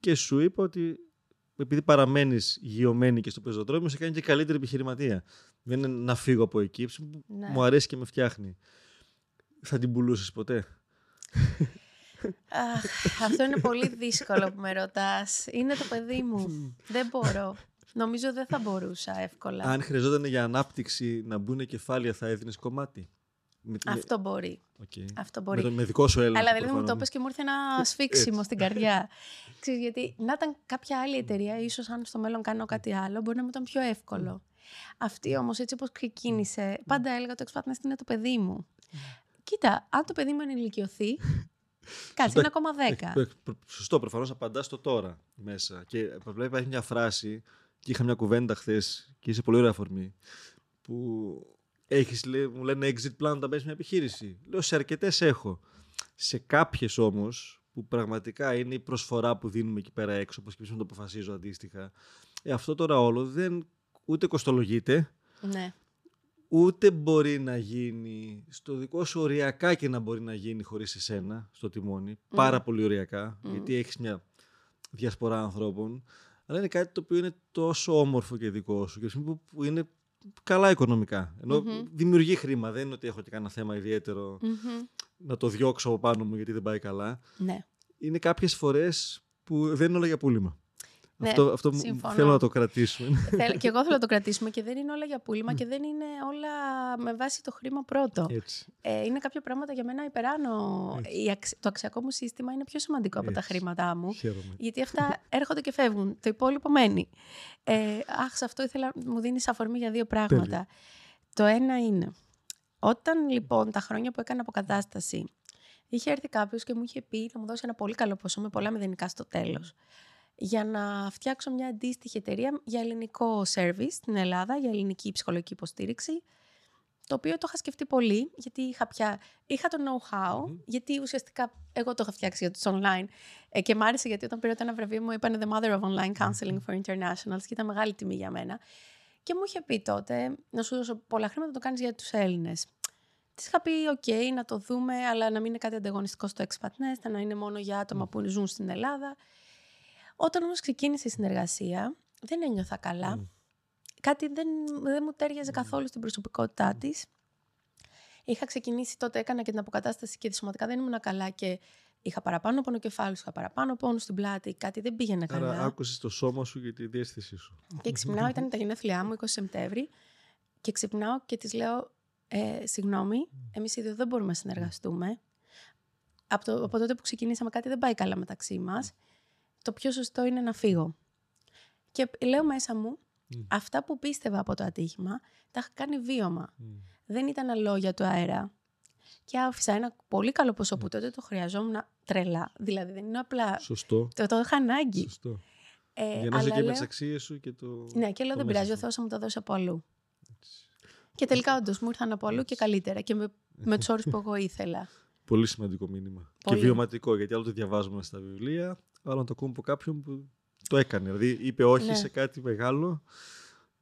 A: Και σου είπα ότι επειδή παραμένεις γειωμένη και στο πεζοδρόμιο, σε κάνει και καλύτερη επιχειρηματία. Δεν είναι να φύγω από εκεί, που ναι. μου αρέσει και με φτιάχνει. Θα την πουλούσες ποτέ;
C: Αχ, αυτό είναι πολύ δύσκολο που με ρωτάς. Είναι το παιδί μου. δεν μπορώ. Νομίζω δεν θα μπορούσα εύκολα.
A: Αν χρειαζόταν για ανάπτυξη να μπουν κεφάλαια, θα έδινες κομμάτι;
C: Αυτό μπορεί.
A: Okay.
C: Αυτό μπορεί.
A: Με, το, με δικό σου έλεγχο.
C: Αλλά δηλαδή μου το είπες και μου ήρθε ένα σφίξιμο στην καρδιά. Ξέρεις, γιατί να ήταν κάποια άλλη εταιρεία, ίσως αν στο μέλλον κάνω κάτι άλλο, μπορεί να μου ήταν πιο εύκολο. Αυτή όμως, έτσι όπως ξεκίνησε, πάντα έλεγα το Expat είναι το παιδί μου. Κοίτα, αν το παιδί μου ενηλικιωθεί, Κάτσε, είναι ακόμα δέκα.
A: Σωστό, προφανώς απαντάς το τώρα μέσα. Και βλέπω υπάρχει μια φράση, και είχα μια κουβέντα χθες, και είσαι πολύ ωραία αφορμή, που Έχεις, λέει, μου λένε exit plan όταν μπαίνει μια επιχείρηση. Λέω σε αρκετές έχω. Σε κάποιες όμως, που πραγματικά είναι η προσφορά που δίνουμε εκεί πέρα έξω, όπως και το αποφασίζω αντίστοιχα, ε, αυτό τώρα όλο δεν ούτε κοστολογείται,
C: ναι.
A: ούτε μπορεί να γίνει στο δικό σου οριακά και να μπορεί να γίνει χωρίς εσένα στο τιμόνι. Πάρα πολύ οριακά, γιατί έχεις μια διασπορά ανθρώπων. Αλλά είναι κάτι το οποίο είναι τόσο όμορφο και δικό σου και που είναι καλά οικονομικά. δημιουργεί χρήμα. Δεν είναι ότι έχω και κανένα θέμα να το διώξω από πάνω μου γιατί δεν πάει καλά.
C: Ναι.
A: Είναι κάποιες φορές που δεν είναι όλα για πούλημα. Ναι, αυτό αυτό θέλω να το κρατήσουμε.
C: Θέλω, και εγώ θέλω να το κρατήσουμε και δεν είναι όλα για πούλημα και δεν είναι όλα με βάση το χρήμα πρώτο. Ε, είναι κάποια πράγματα για μένα υπεράνω. το αξιακό μου σύστημα είναι πιο σημαντικό από τα χρήματά μου.
A: Χαίρομαι.
C: Γιατί αυτά έρχονται και φεύγουν. Το υπόλοιπο μένει. Ε, αχ, σε αυτό ήθελα, μου δίνεις αφορμή για δύο πράγματα. Το ένα είναι, όταν λοιπόν τα χρόνια που έκανα αποκατάσταση, είχε έρθει κάποιος και μου είχε πει να μου δώσει ένα πολύ καλό ποσό με πολλά μηδενικά στο τέλος για να φτιάξω μια αντίστοιχη εταιρεία για ελληνικό service στην Ελλάδα, για ελληνική ψυχολογική υποστήριξη, το οποίο το είχα σκεφτεί πολύ, γιατί είχα, πια, είχα το know-how, γιατί ουσιαστικά εγώ το είχα φτιάξει για τους online ε, και μ' άρεσε γιατί όταν πήρα ένα βραβείο μου είπαν The Mother of Online Counseling for Internationals και ήταν μεγάλη τιμή για μένα. Και μου είχε πει τότε, να σου δώσω πολλά χρήματα, το κάνεις για τους Έλληνες. Της είχα πει: OK, να το δούμε, αλλά να μην είναι κάτι ανταγωνιστικό στο Expat Nest, να είναι μόνο για άτομα που ζουν στην Ελλάδα. Όταν όμως ξεκίνησε η συνεργασία, δεν ένιωθα καλά. Κάτι δεν, δεν μου τέριαζε καθόλου στην προσωπικότητά της. Είχα ξεκινήσει τότε, έκανα και την αποκατάσταση και σωματικά δεν ήμουν καλά και είχα παραπάνω πονοκεφάλου, είχα παραπάνω πόνο στην πλάτη, κάτι δεν πήγαινε καλά.
A: Άρα άκουσες το σώμα σου και τη διέστησή σου.
C: Και ξυπνάω, ήταν τα γενέθλιά μου, 20 Σεπτέμβρη, και ξυπνάω και της λέω: ε, Συγγνώμη, εμείς οι δύο δεν μπορούμε να συνεργαστούμε. Από, το, από τότε που ξεκινήσαμε, κάτι δεν πάει καλά μεταξύ μας το πιο σωστό είναι να φύγω. Και λέω μέσα μου, αυτά που πίστευα από το ατύχημα, τα είχα κάνει βίωμα. Δεν ήταν λόγια του αέρα. Και άφησα ένα πολύ καλό ποσό που τότε το χρειαζόμουν τρελά. Δηλαδή δεν είναι απλά.
A: Σωστό.
C: Το, το είχα ανάγκη.
A: Σωστό. Ε, Για να είσαι και με τις αξίες σου και το.
C: Ναι, και λέω δεν πειράζει, ο Θεός θα μου τα δώσει από αλλού. Και τελικά όντως μου ήρθαν από αλλού και καλύτερα και με, με τους όρους που εγώ ήθελα.
A: Πολύ σημαντικό μήνυμα. Πολύ. Και βιωματικό, γιατί άλλο το διαβάζουμε στα βιβλία, άλλο να το ακούμε από κάποιον που το έκανε. Δηλαδή είπε όχι ναι. σε κάτι μεγάλο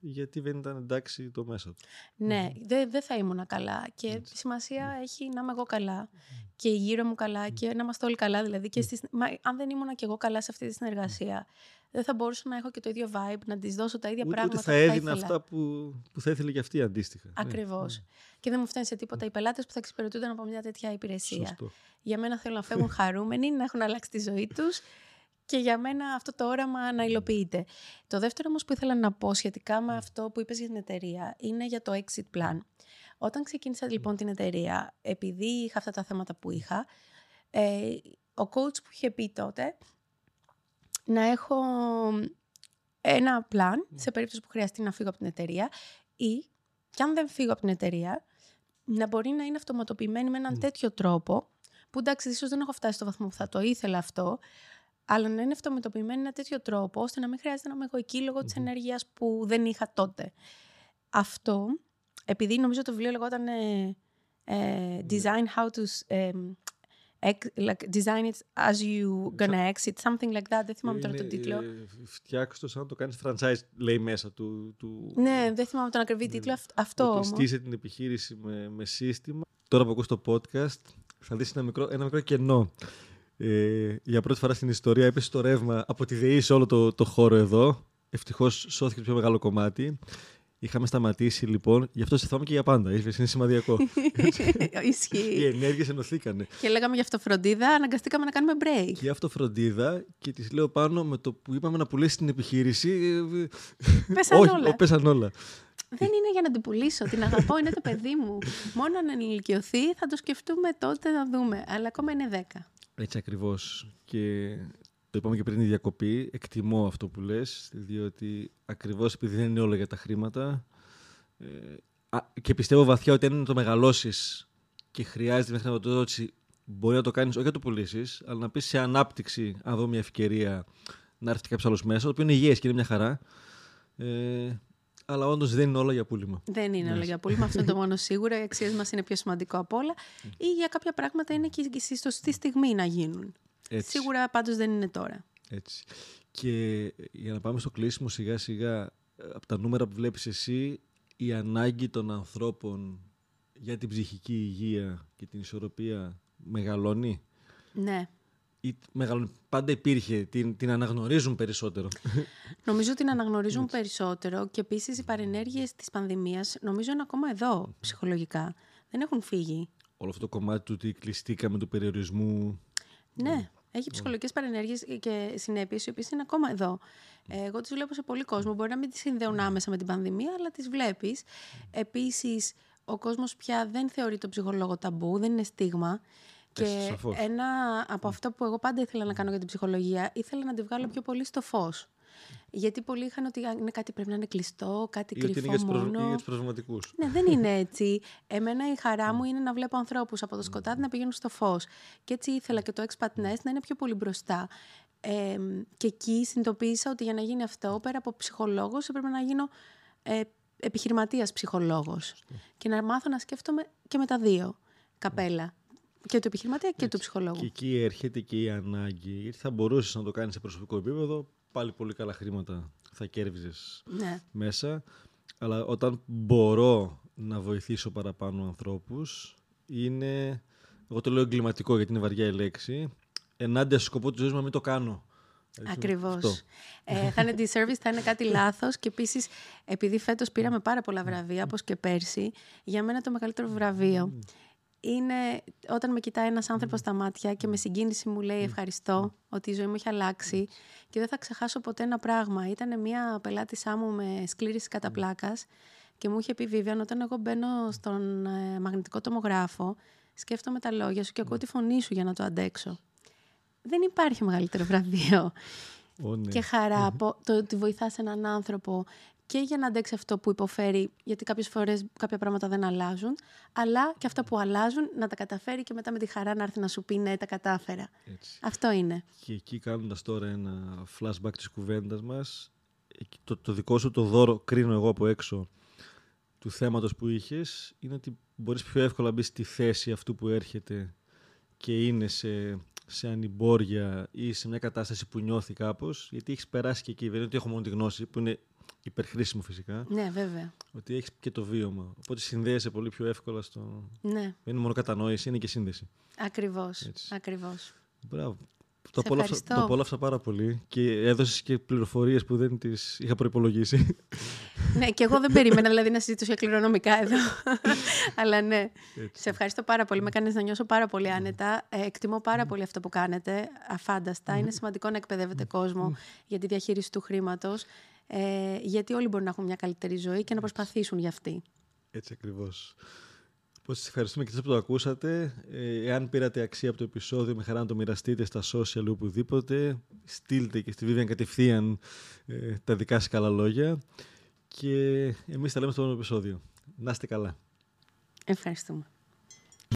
A: γιατί δεν ήταν εντάξει το μέσα του.
C: Ναι, δεν δε θα ήμουν καλά. Και Έτσι. σημασία ναι. έχει να είμαι εγώ καλά και γύρω μου καλά και να είμαστε όλοι καλά. Δηλαδή, και στις... Μα, αν δεν ήμουν και εγώ καλά σε αυτή τη συνεργασία, δεν θα μπορούσα να έχω και το ίδιο vibe, να της δώσω τα ίδια
A: ούτε,
C: πράγματα.
A: Ούτε θα έδινα αυτά που, που θα ήθελε και αυτή αντίστοιχα.
C: Ακριβώς. Ναι. Και δεν μου φτάνει σε τίποτα οι πελάτες που θα εξυπηρετούνται από μια τέτοια υπηρεσία.
A: Σωστό.
C: Για μένα θέλω να φεύγουν χαρούμενοι, να έχουν αλλάξει τη ζωή τους και για μένα αυτό το όραμα να υλοποιείται. Το δεύτερο όμως που ήθελα να πω σχετικά με αυτό που είπες για την εταιρεία είναι για το exit plan. Όταν ξεκίνησα λοιπόν την εταιρεία, επειδή είχα αυτά τα θέματα που είχα, ε, ο coach που είχε πει τότε να έχω ένα plan σε περίπτωση που χρειαστεί να φύγω από την εταιρεία ή και αν δεν φύγω από την εταιρεία να μπορεί να είναι αυτοματοποιημένη με έναν τέτοιο τρόπο που εντάξει ίσως δεν έχω φτάσει στο βαθμό που θα το ήθελα αυτό αλλά να είναι αυτομετωπιμένη ένα τέτοιο τρόπο, ώστε να μην χρειάζεται να είμαι εγώ εκεί λόγω της ενέργειας που δεν είχα τότε. Αυτό, επειδή νομίζω το βιβλίο λεγόταν ε, ε, Design how to... Ε, like, design it as you gonna exit, something like that. Δεν θυμάμαι τώρα τον τίτλο.
A: Φτιάξτε το σαν να το κάνεις franchise, λέει μέσα του. του...
C: Ναι, δεν θυμάμαι τον ακριβή τίτλο. Αυτό
A: όμως. Στήσε την επιχείρηση με, με σύστημα. Τώρα που ακούς το podcast, θα δεις ένα μικρό, ένα μικρό κενό ε, για πρώτη φορά στην ιστορία έπεσε το ρεύμα από τη ΔΕΗ σε όλο το, το χώρο εδώ. Ευτυχώς σώθηκε το πιο μεγάλο κομμάτι. Είχαμε σταματήσει λοιπόν, γι' αυτό σε θυμάμαι και για πάντα. Είναι σημαδιακό.
C: Ισχύει.
A: Οι ενέργειες ενωθήκανε.
C: Και λέγαμε για αυτοφροντίδα, αναγκαστήκαμε να κάνουμε break.
A: Και αυτοφροντίδα, και τη λέω πάνω με το που είπαμε να πουλήσεις την επιχείρηση.
C: Πέσαν
A: Όχι,
C: όλα.
A: πέσαν όλα.
C: Δεν είναι για να την πουλήσω. Την αγαπώ, είναι το παιδί μου. Μόνο αν ενηλικιωθεί θα το σκεφτούμε τότε να δούμε. Αλλά ακόμα είναι 10.
A: Έτσι ακριβώς. Και το είπαμε και πριν τη διακοπή. Εκτιμώ αυτό που λες, διότι ακριβώς επειδή δεν είναι όλα για τα χρήματα ε, και πιστεύω βαθιά ότι αν είναι το μεγαλώσεις και χρειάζεται μια χρηματοδότηση, μπορεί να το κάνεις όχι να το πουλήσεις, αλλά να πεις σε ανάπτυξη, αν δω μια ευκαιρία να έρθει κάποιος άλλος μέσα, το οποίο είναι υγιές και είναι μια χαρά. Ε, αλλά όντως δεν είναι όλα για πούλημα.
C: Δεν είναι όλα για πούλημα. Αυτό είναι το μόνο σίγουρο. Οι αξίες μας είναι πιο σημαντικό από όλα. Ή για κάποια πράγματα είναι και στη σωστή στιγμή να γίνουν. Έτσι. Σίγουρα πάντως δεν είναι τώρα.
A: Έτσι. Και για να πάμε στο κλείσιμο σιγά σιγά, από τα νούμερα που βλέπεις εσύ, η ανάγκη των ανθρώπων για την ψυχική υγεία και την ισορροπία μεγαλώνει;
C: Ναι
A: ή πάντα υπήρχε, την, την αναγνωρίζουν περισσότερο.
C: Νομίζω ότι την αναγνωρίζουν περισσότερο και επίσης οι παρενέργειες της πανδημίας νομίζω είναι ακόμα εδώ ψυχολογικά. Δεν έχουν φύγει.
A: Όλο αυτό το κομμάτι του ότι κλειστήκαμε του περιορισμού.
C: Ναι, έχει ψυχολογικές παρενέργειες και συνέπειες οι οποίες είναι ακόμα εδώ. Εγώ τις βλέπω σε πολύ κόσμο. Μπορεί να μην τις συνδέουν άμεσα με την πανδημία, αλλά τις βλέπεις. Επίσης, ο κόσμος πια δεν θεωρεί τον ψυχολόγο ταμπού, δεν είναι στίγμα. Και ένα από αυτό που εγώ πάντα ήθελα να κάνω για την ψυχολογία, ήθελα να τη βγάλω πιο πολύ στο φως. Γιατί πολλοί είχαν ότι είναι κάτι πρέπει να είναι κλειστό, κάτι κρυφό είναι
A: για
C: μόνο.
A: για τους προσβηματικούς.
C: Ναι, δεν είναι έτσι. Εμένα η χαρά μου είναι να βλέπω ανθρώπους από το σκοτάδι να πηγαίνουν στο φως. Και έτσι ήθελα και το Expat Nest να είναι πιο πολύ μπροστά. Ε, και εκεί συνειδητοποίησα ότι για να γίνει αυτό, πέρα από ψυχολόγος, έπρεπε να γίνω ε, επιχειρηματίας ψυχολόγος. Και να μάθω να σκέφτομαι και με τα δύο καπέλα. Και του επιχειρηματία και του ψυχολόγου.
A: Και εκεί έρχεται και η ανάγκη. Γιατί θα μπορούσες να το κάνεις σε προσωπικό επίπεδο, πάλι πολύ καλά χρήματα θα κέρδιζες
C: ναι.
A: μέσα. Αλλά όταν μπορώ να βοηθήσω παραπάνω ανθρώπους, είναι. Εγώ το λέω εγκληματικό γιατί είναι βαριά η λέξη. Ενάντια στο σκοπό της ζωής μου να μην το κάνω.
C: Ακριβώς. Ε, θα είναι disservice, θα είναι κάτι λάθος. Και επίσης, επειδή φέτος πήραμε πάρα πολλά βραβεία, όπως και πέρσι, για μένα το μεγαλύτερο βραβείο είναι όταν με κοιτάει ένας άνθρωπος στα μάτια και με συγκίνηση μου λέει ευχαριστώ ότι η ζωή μου έχει αλλάξει και δεν θα ξεχάσω ποτέ ένα πράγμα. Ήταν μια πελάτησά μου με σκλήρηση κατά πλάκας και μου είχε πει Βίβιαν όταν εγώ μπαίνω στον ε, μαγνητικό τομογράφο σκέφτομαι τα λόγια σου και ακούω τη φωνή σου για να το αντέξω. Δεν υπάρχει μεγαλύτερο βραβείο.
A: ναι.
C: Και χαρά από το ότι βοηθάς έναν άνθρωπο και για να αντέξει αυτό που υποφέρει, γιατί κάποιες φορές κάποια πράγματα δεν αλλάζουν, αλλά και αυτά που αλλάζουν να τα καταφέρει και μετά με τη χαρά να έρθει να σου πει ναι, τα κατάφερα. Αυτό είναι.
A: Και εκεί κάνοντας τώρα ένα flashback της κουβέντας μας, το, το δικό σου το δώρο, κρίνω εγώ από έξω, του θέματος που είχες, είναι ότι μπορείς πιο εύκολα να μπεις στη θέση αυτού που έρχεται και είναι σε, σε ανυμπόρια ή σε μια κατάσταση που νιώθει κάπως, γιατί έχεις περάσει και εκεί, δεν είναι ότι έχω μόνο τη γνώση, που είναι υπερχρήσιμο φυσικά.
C: Ναι, βέβαια.
A: Ότι έχεις και το βίωμα. Οπότε συνδέεσαι πολύ πιο εύκολα στο.
C: Ναι.
A: Δεν είναι μόνο κατανόηση, είναι και σύνδεση.
C: Ακριβώς. Ακριβώς.
A: Μπράβο. Το απόλαυσα, το απόλαυσα πάρα πολύ και έδωσες και πληροφορίες που δεν τις είχα προπολογίσει.
C: ναι, και εγώ δεν περίμενα δηλαδή να συζητήσω για κληρονομικά εδώ. Αλλά ναι. Σε ευχαριστώ πάρα πολύ. Με κάνεις να νιώσω πάρα πολύ άνετα. Ε, εκτιμώ πάρα πολύ αυτό που κάνετε. Αφάνταστα. Είναι σημαντικό να εκπαιδεύετε κόσμο για τη διαχείριση του χρήματος. Ε, γιατί όλοι μπορούν να έχουν μια καλύτερη ζωή και να προσπαθήσουν για αυτή.
A: Έτσι ακριβώς. Πώς σας ευχαριστούμε και εσείς που το ακούσατε. Ε, εάν πήρατε αξία από το επεισόδιο, με χαρά να το μοιραστείτε στα social οπουδήποτε. Στείλτε και στη Vivian κατευθείαν ε, τα δικά σας καλά λόγια. Και εμείς τα λέμε στο επόμενο επεισόδιο. Να είστε καλά.
C: Ευχαριστούμε.